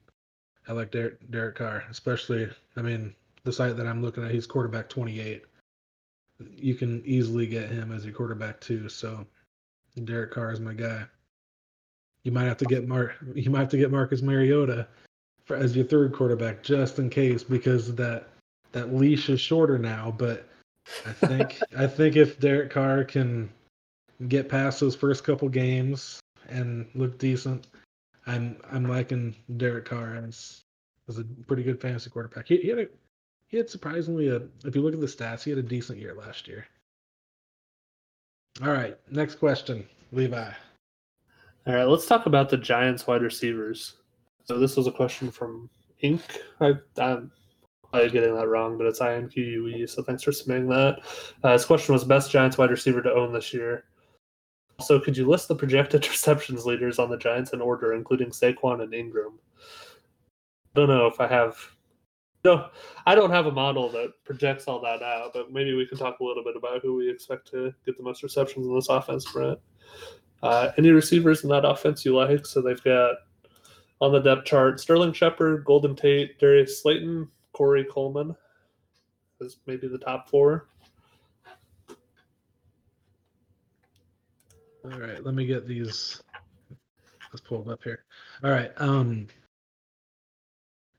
I like Derek, Derek Carr, especially. I mean, the site that I'm looking at, he's quarterback 28. You can easily get him as your quarterback too. So Derek Carr is my guy. You might have to get Mark. You might have to get Marcus Mariota for, as your third quarterback just in case because that that leash is shorter now. But I think I think if Derek Carr can get past those first couple games and look decent, I'm I'm liking Derek Carr as as a pretty good fantasy quarterback. He, he had a he had surprisingly a if you look at the stats, he had a decent year last year. All right, next question, Levi. All right, let's talk about the Giants wide receivers. So this was a question from Ink. I, I'm probably getting that wrong, but it's INQUE. So thanks for submitting that. Uh, his question was best Giants wide receiver to own this year. Also, could you list the projected receptions leaders on the Giants in order, including Saquon and Engram? I don't know if I have. No, I don't have a model that projects all that out, but maybe we can talk a little bit about who we expect to get the most receptions in this offense, Brent. Uh, any receivers in that offense you like? So they've got on the depth chart Sterling Shepard, Golden Tate, Darius Slayton, Corey Coleman is maybe the top four. All right, let me get these. Let's pull them up here. All right. Um,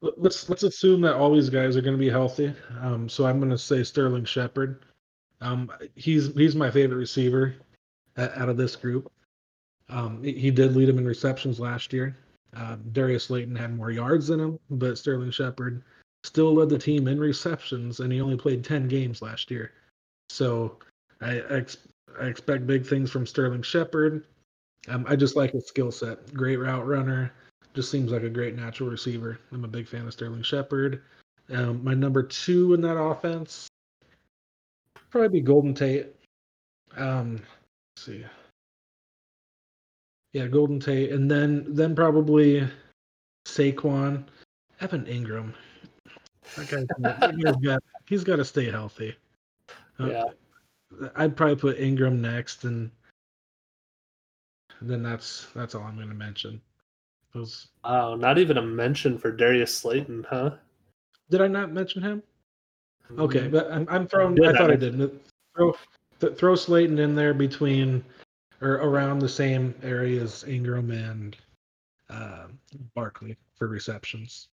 let's let's assume that all these guys are going to be healthy. Um, so I'm going to say Sterling Shepard. Um, he's he's my favorite receiver out of this group. Um, he did lead him in receptions last year. Uh, Darius Slayton had more yards than him, but Sterling Shepard still led the team in receptions, and he only played 10 games last year. So I, I, I expect big things from Sterling Shepard. Um, I just like his skill set. Great route runner. Just seems like a great natural receiver. I'm a big fan of Sterling Shepard. Um, my number two in that offense probably be Golden Tate. Um, see. Yeah, Golden Tate, and then then probably Saquon, Evan Engram. That guy's, that guy's got, he's got to stay healthy. Uh, yeah, I'd probably put Engram next, and then that's that's all I'm going to mention. Those. Oh, not even a mention for Darius Slayton, huh? Did I not mention him? Okay, mm-hmm. but I'm, I'm throwing. I thought I did. Throw throw Slayton in there between or around the same area as Engram and uh, Barkley for receptions.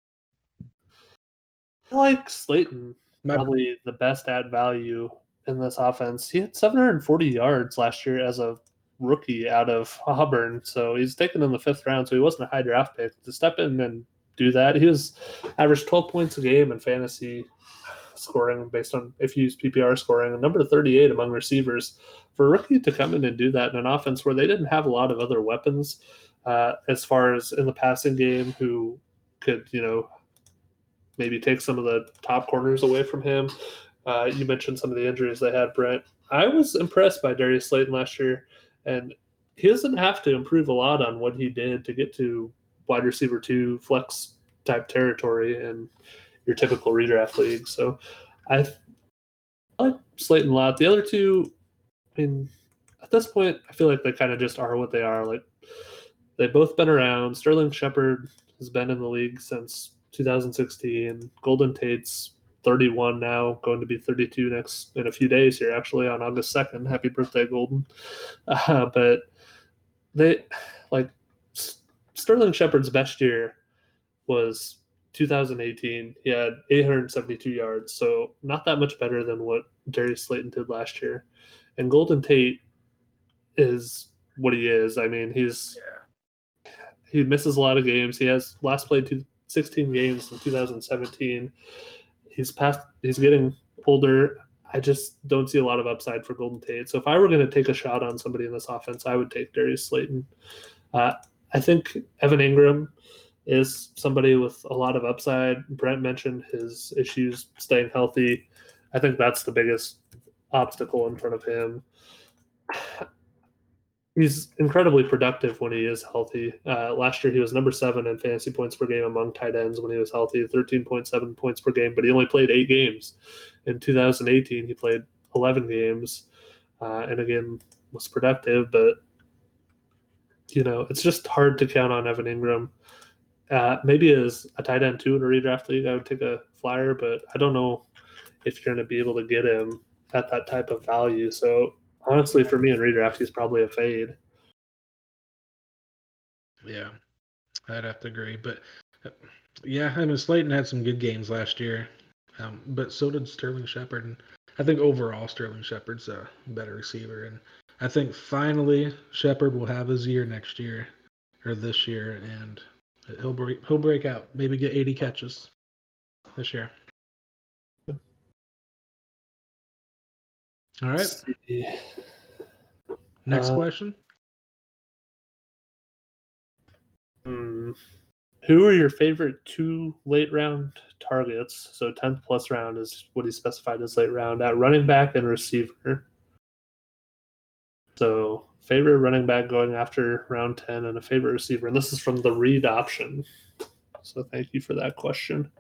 I like Slayton probably the best at value in this offense. He had 740 yards last year as a rookie out of Auburn, so he's taken in the fifth round, so he wasn't a high draft pick. To step in and do that, he was averaged 12 points a game in fantasy scoring based on if you use PPR scoring, number 38 among receivers. For a rookie to come in and do that in an offense where they didn't have a lot of other weapons uh, as far as in the passing game who could, you know, maybe take some of the top corners away from him. Uh, you mentioned some of the injuries they had, Brent. I was impressed by Darius Slayton last year, and he doesn't have to improve a lot on what he did to get to wide receiver two flex type territory. And your typical redraft league. So I like Slayton a lot. The other two, I mean, at this point, I feel like they kind of just are what they are. Like they've both been around. Sterling Shepard has been in the league since 2016. Golden Tate's 31 now, going to be 32 next in a few days here, actually on August 2nd. Happy birthday, Golden! Uh, but they like Sterling Shepard's best year was 2018, he had 872 yards, so not that much better than what Darius Slayton did last year. And Golden Tate is what he is. I mean, he's yeah. he misses a lot of games. He has last played two, 16 games in 2017. He's past. He's getting older. I just don't see a lot of upside for Golden Tate. So if I were going to take a shot on somebody in this offense, I would take Darius Slayton. Uh, I think Evan Engram is somebody with a lot of upside. Brent mentioned his issues staying healthy. I think that's the biggest obstacle in front of him. He's incredibly productive when he is healthy. Uh, last year, he was number seven in fantasy points per game among tight ends when he was healthy, 13.7 points per game, but he only played eight games. In 2018, he played 11 games uh, and again was productive, but you know, it's just hard to count on Evan Engram. Uh, maybe as a tight end two in a redraft league, I would take a flyer, but I don't know if you're going to be able to get him at that type of value. So honestly, for me in redraft, he's probably a fade. Yeah, I'd have to agree. But uh, yeah, I mean, Slayton had some good games last year, um, but so did Sterling Shepard. And I think overall, Sterling Shepard's a better receiver. And I think finally Shepard will have his year next year or this year, and he'll break he'll break out. Maybe get 80 catches this year. All right. Next uh, question. Hmm. Who are your favorite two late round targets? So 10th plus round is what he specified as late round at running back and receiver. So favorite running back going after round 10 and a favorite receiver. And this is from the read option. So thank you for that question.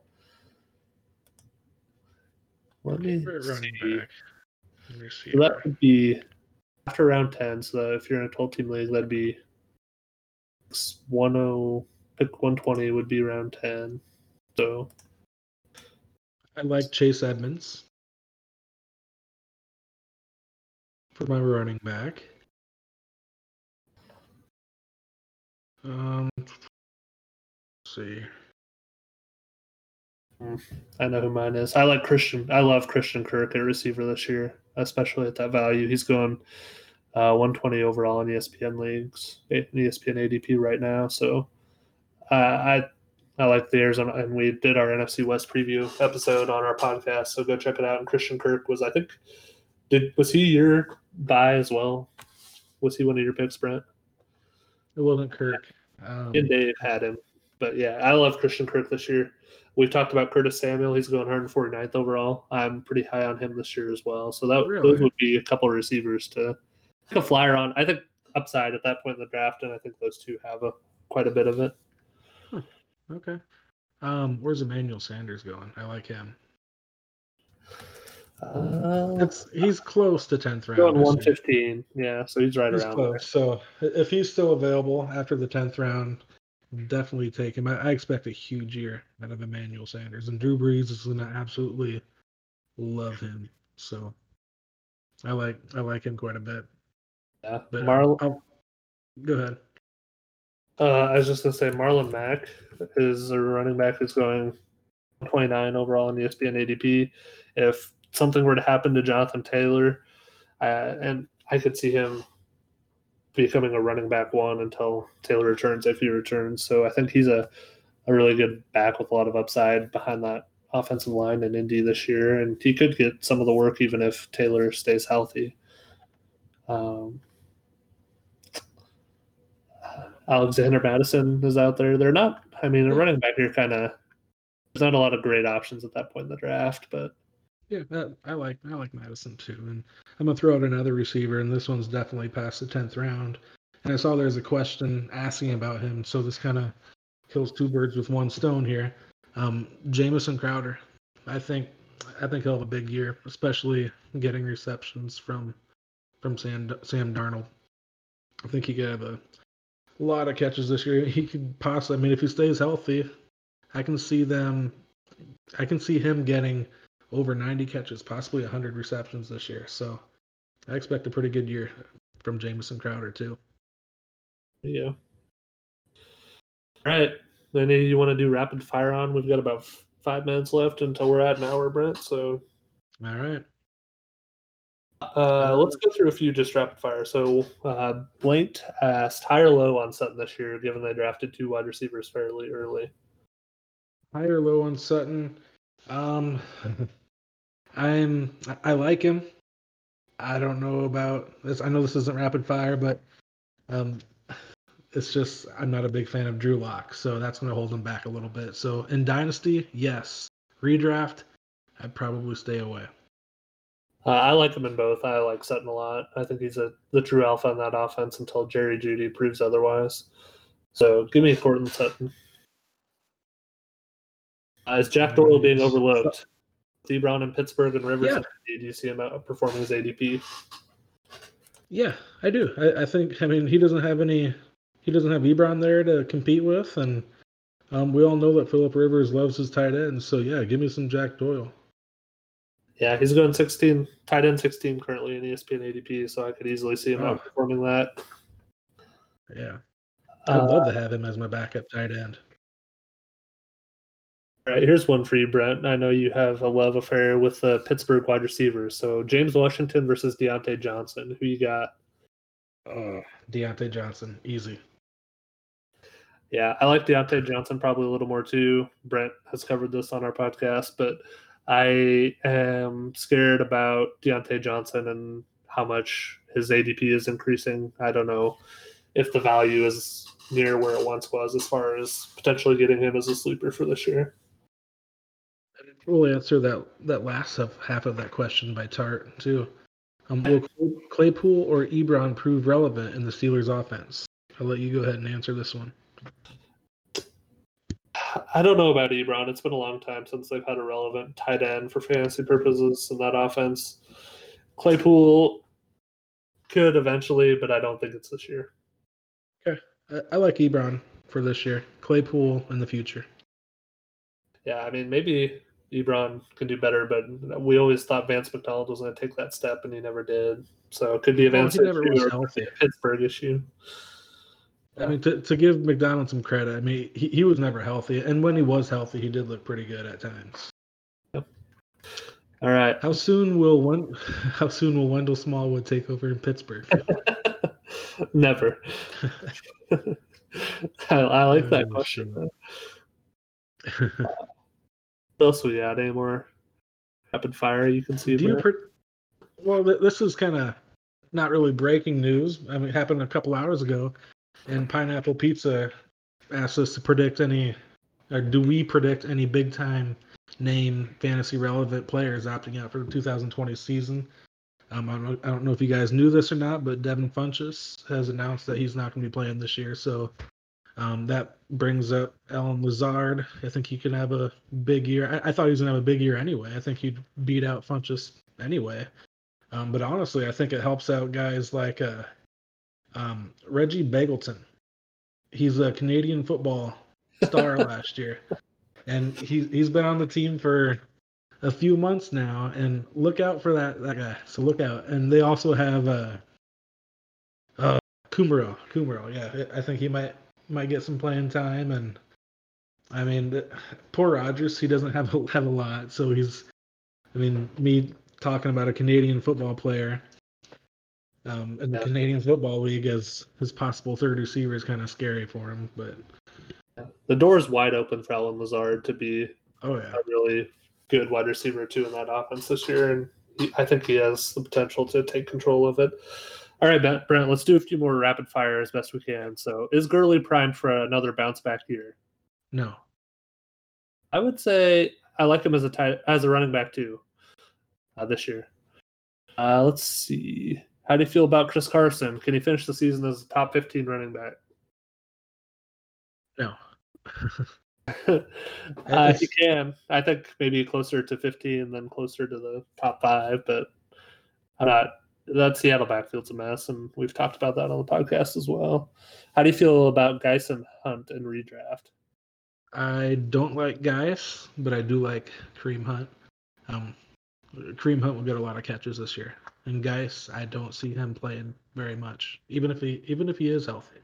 Let me favorite running back. So that would be after round 10. So if you're in a 12 team league, that'd be 10 pick 120 would be round 10. So I like Chase Edmonds for my running back. Um, see. I know who mine is. I like Christian. I love Christian Kirk at receiver this year, especially at that value. He's going uh, 120 overall in ESPN leagues, ESPN ADP right now. So uh, I I like the Arizona, and we did our NFC West preview episode on our podcast. So go check it out. And Christian Kirk was, I think, did was he your buy as well? Was he one of your picks, Brent? It wasn't Kirk. Um, and Dave had him, but yeah, I love Christian Kirk this year. We've talked about Curtis Samuel. He's going 149th overall. I'm pretty high on him this year as well. So that really? those would be a couple of receivers to take a flyer on. I think upside at that point in the draft, and I think those two have a quite a bit of it. Okay. Um, where's Emmanuel Sanders going? I like him. Uh, it's he's close to tenth round. Going one fifteen, yeah. So he's right he's around. Close. There. So if he's still available after the tenth round, definitely take him. I, I, expect a huge year out of Emmanuel Sanders, and Drew Brees is gonna absolutely love him. So I like I like him quite a bit. Yeah, but Marl- I'll, go ahead. Uh, I was just gonna say Marlon Mack is a running back who's going 29 overall in ESPN ADP. If something were to happen to Jonathan Taylor, uh, and I could see him becoming a running back one until Taylor returns if he returns. So I think he's a, a really good back with a lot of upside behind that offensive line in Indy this year, and he could get some of the work even if Taylor stays healthy. Um, Alexander Mattison is out there. They're not. I mean, a running back here kind of. There's not a lot of great options at that point in the draft, but yeah, I like I like Mattison too, and I'm gonna throw out another receiver, and this one's definitely past the tenth round. And I saw there's a question asking about him, so this kind of kills two birds with one stone here. Um, Jamison Crowder, I think I think he'll have a big year, especially getting receptions from from Sam Sam Darnold. I think he could have a a lot of catches this year. He could possibly. I mean, if he stays healthy, I can see them. I can see him getting over 90 catches, possibly 100 receptions this year. So I expect a pretty good year from Jamison Crowder too. Yeah. All right. Then you want to do rapid fire on? We've got about five minutes left until we're at an hour, Brent. So. All right. Uh, let's go through a few just rapid fire. So, uh, Blaint asked high or low on Sutton this year, given they drafted two wide receivers fairly early. High or low on Sutton? Um, I'm I like him. I don't know about this. I know this isn't rapid fire, but um, it's just I'm not a big fan of Drew Lock, so that's going to hold him back a little bit. So in Dynasty, yes. Redraft, I'd probably stay away. Uh, I like him in both. I like Sutton a lot. I think he's a the true alpha in that offense until Jerry Jeudy proves otherwise. So give me Courtland Sutton. Uh, is Jack Doyle being overlooked? Ebron in Pittsburgh and Rivers. Yeah. Do you see him outperforming his ADP? Yeah, I do. I, I, think. I mean, he doesn't have any. He he doesn't have Ebron there to compete with, and um, we all know that Philip Rivers loves his tight end. So yeah, give me some Jack Doyle. Yeah, he's going 16, tight end 16 currently in ESPN ADP, so I could easily see him Oh. outperforming that. Yeah, I'd Uh, love to have him as my backup tight end. All right, here's one for you, Brent. I know you have a love affair with the Pittsburgh wide receivers. So James Washington versus Diontae Johnson. Who you got? Oh, Diontae Johnson, easy. Yeah, I like Diontae Johnson probably a little more too. Brent has covered this on our podcast, but I am scared about Diontae Johnson and how much his ADP is increasing. I don't know if the value is near where it once was as far as potentially getting him as a sleeper for this year. We'll answer that that last of, half of that question by Tart too. Um, will Claypool or Ebron prove relevant in the Steelers' offense? I'll let you go ahead and answer this one. I don't know about Ebron. It's been a long time since they've had a relevant tight end for fantasy purposes in that offense. Claypool could eventually, but I don't think it's this year. I, I like Ebron for this year. Claypool in the future. Yeah, I mean, maybe Ebron can do better, but we always thought Vance McDonald was going to take that step, and he never did. So it could be a Well, Vance he never issue was or healthy. a Pittsburgh issue. I mean, to, to give McDonald some credit, I mean, he, he was never healthy, and when he was healthy, he did look pretty good at times. All right. How soon will one? How soon will Wendell Smallwood take over in Pittsburgh? Never. I, I like that Oh, question. Shit. What else we got? Any more rapid fire you can see? Do you? Per- well, th- this is kind of not really breaking news. I mean, it happened a couple hours ago, and Pineapple Pizza asked us to predict any, or do we predict any big time name fantasy relevant players opting out for the 2020 season? Um, I don't, know, I don't know if you guys knew this or not, but Devin Funchess has announced that he's not going to be playing this year. So um, that brings up Allen Lazard. I think he can have a big year. I, I thought he was going to have a big year anyway. I think he'd beat out Funchess anyway. Um, but honestly, I think it helps out guys like uh, um, Reggie Begelton. He's a Canadian football star last year, and he's he's been on the team for a few months now. And look out for that that guy. So look out. And they also have uh, uh, Kumerow. Kumerow, yeah, I think he might might get some playing time. And I mean, the, poor Rodgers, he doesn't have a, have a lot, so he's. I mean, me talking about a Canadian football player um, in the Yeah. Canadian Football League as his possible third receiver is kind of scary for him. But The door is wide open for Allen Lazard to be oh yeah, a really good wide receiver too in that offense this year, and he, I think he has the potential to take control of it. All right, Brent, Brent, let's do a few more rapid fire as best we can. So, is Gurley primed for another bounce back year? no, I would say I like him as a tight, as a running back too uh, this year. Uh, let's see. How do you feel about Chris Carson? Can he finish the season as a top 15 running back? no. uh, he can. I think maybe closer to 15 than closer to the top five, but I'm not. That Seattle backfield's a mess, and we've talked about that on the podcast as well. How do you feel about Geisen Hunt and redraft? I don't like Guice, but I do like Kareem Hunt. Um, Kareem Hunt will get a lot of catches this year, and Guice, I don't see him playing very much, even if he even if he is healthy.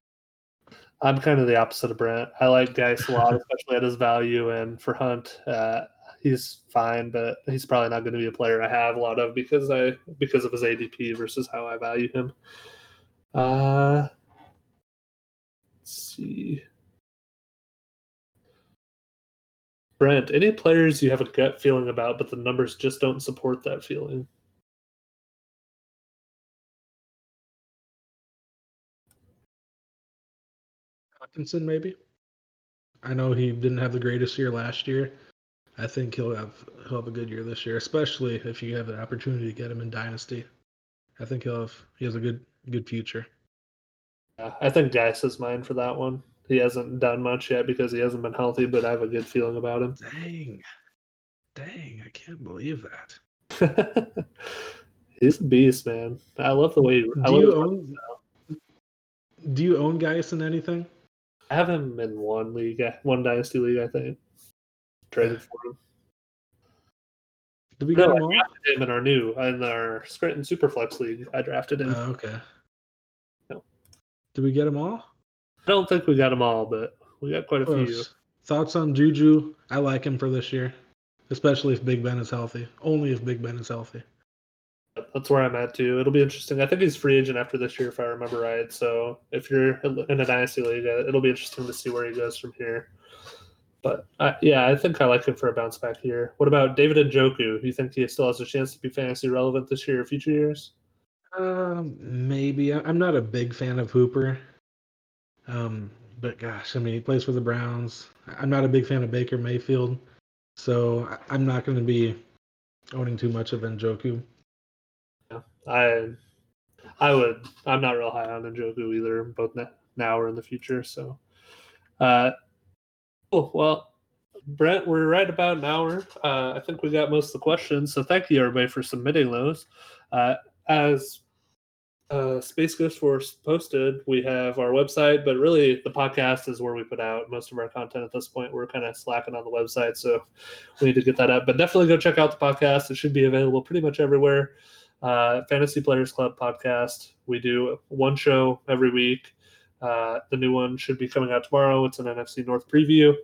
I'm kind of the opposite of Brent. I like Guice a lot, especially at his value. And for Hunt, uh, he's fine, but he's probably not going to be a player I have a lot of because I because of his ADP versus how I value him. Uh, let's see. Brent, any players you have a gut feeling about, but the numbers just don't support that feeling? Hockenson, maybe. I know he didn't have the greatest year last year. I think he'll have he'll have a good year this year, especially if you have the opportunity to get him in dynasty. I think he'll have he has a good good future. Yeah, I think Guice is mine for that one. He hasn't done much yet because he hasn't been healthy, but I have a good feeling about him. Dang, dang! I can't believe that. He's a beast, man. I love the way. I Do you own? do you own Guice in anything? I have him in one league, one dynasty league, I think. Traded for him. Did we No, get I him all? drafted him in our new in our Scranton Superflex league. I drafted him. Oh, okay. No. Did we get them all? I don't think we got them all, but we got quite a few. Thoughts on Juju? I like him for this year, especially if Big Ben is healthy. Only if Big Ben is healthy. That's where I'm at too. It'll be interesting. I think he's free agent after this year, if I remember right. So if you're in a dynasty league, uh, it'll be interesting to see where he goes from here. But uh, yeah, I think I like him for a bounce back here. What about David Njoku? Do you think he still has a chance to be fantasy relevant this year or future years? Um, maybe. I'm not a big fan of Hooper. Um, but gosh, I mean, he plays for the Browns. I'm not a big fan of Baker Mayfield, so I'm not going to be owning too much of Njoku. I I would. I'm not real high on Njoku either, both now or in the future. So, uh, Well, Brent, we're right about an hour. Uh, I think we got most of the questions. So thank you everybody for submitting those. Uh, as uh, Space Ghost Force posted, we have our website, but really the podcast is where we put out most of our content at this point. We're kind of slacking on the website, so we need to get that up. But definitely go check out the podcast. It should be available pretty much everywhere uh, Fantasy Players Club podcast. We do one show every week. Uh, the new one should be coming out tomorrow. It's an NFC North preview.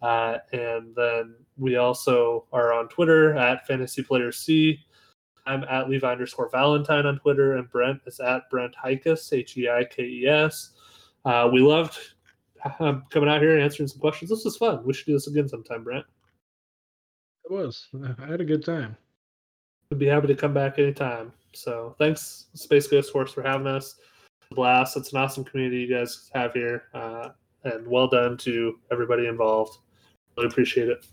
Uh, and then we also are on Twitter at Fantasy Players C. I'm at Levi underscore Valentine on Twitter, and Brent is at Brent Heikes, H E I K E S. Uh, we loved um, coming out here and answering some questions. This was fun. We should do this again sometime, Brent. It was. I had a good time. We'd be happy to come back anytime. So thanks, Space Ghost Force, for having us. Blast. It's an awesome community you guys have here. Uh, and well done to everybody involved. Really appreciate it.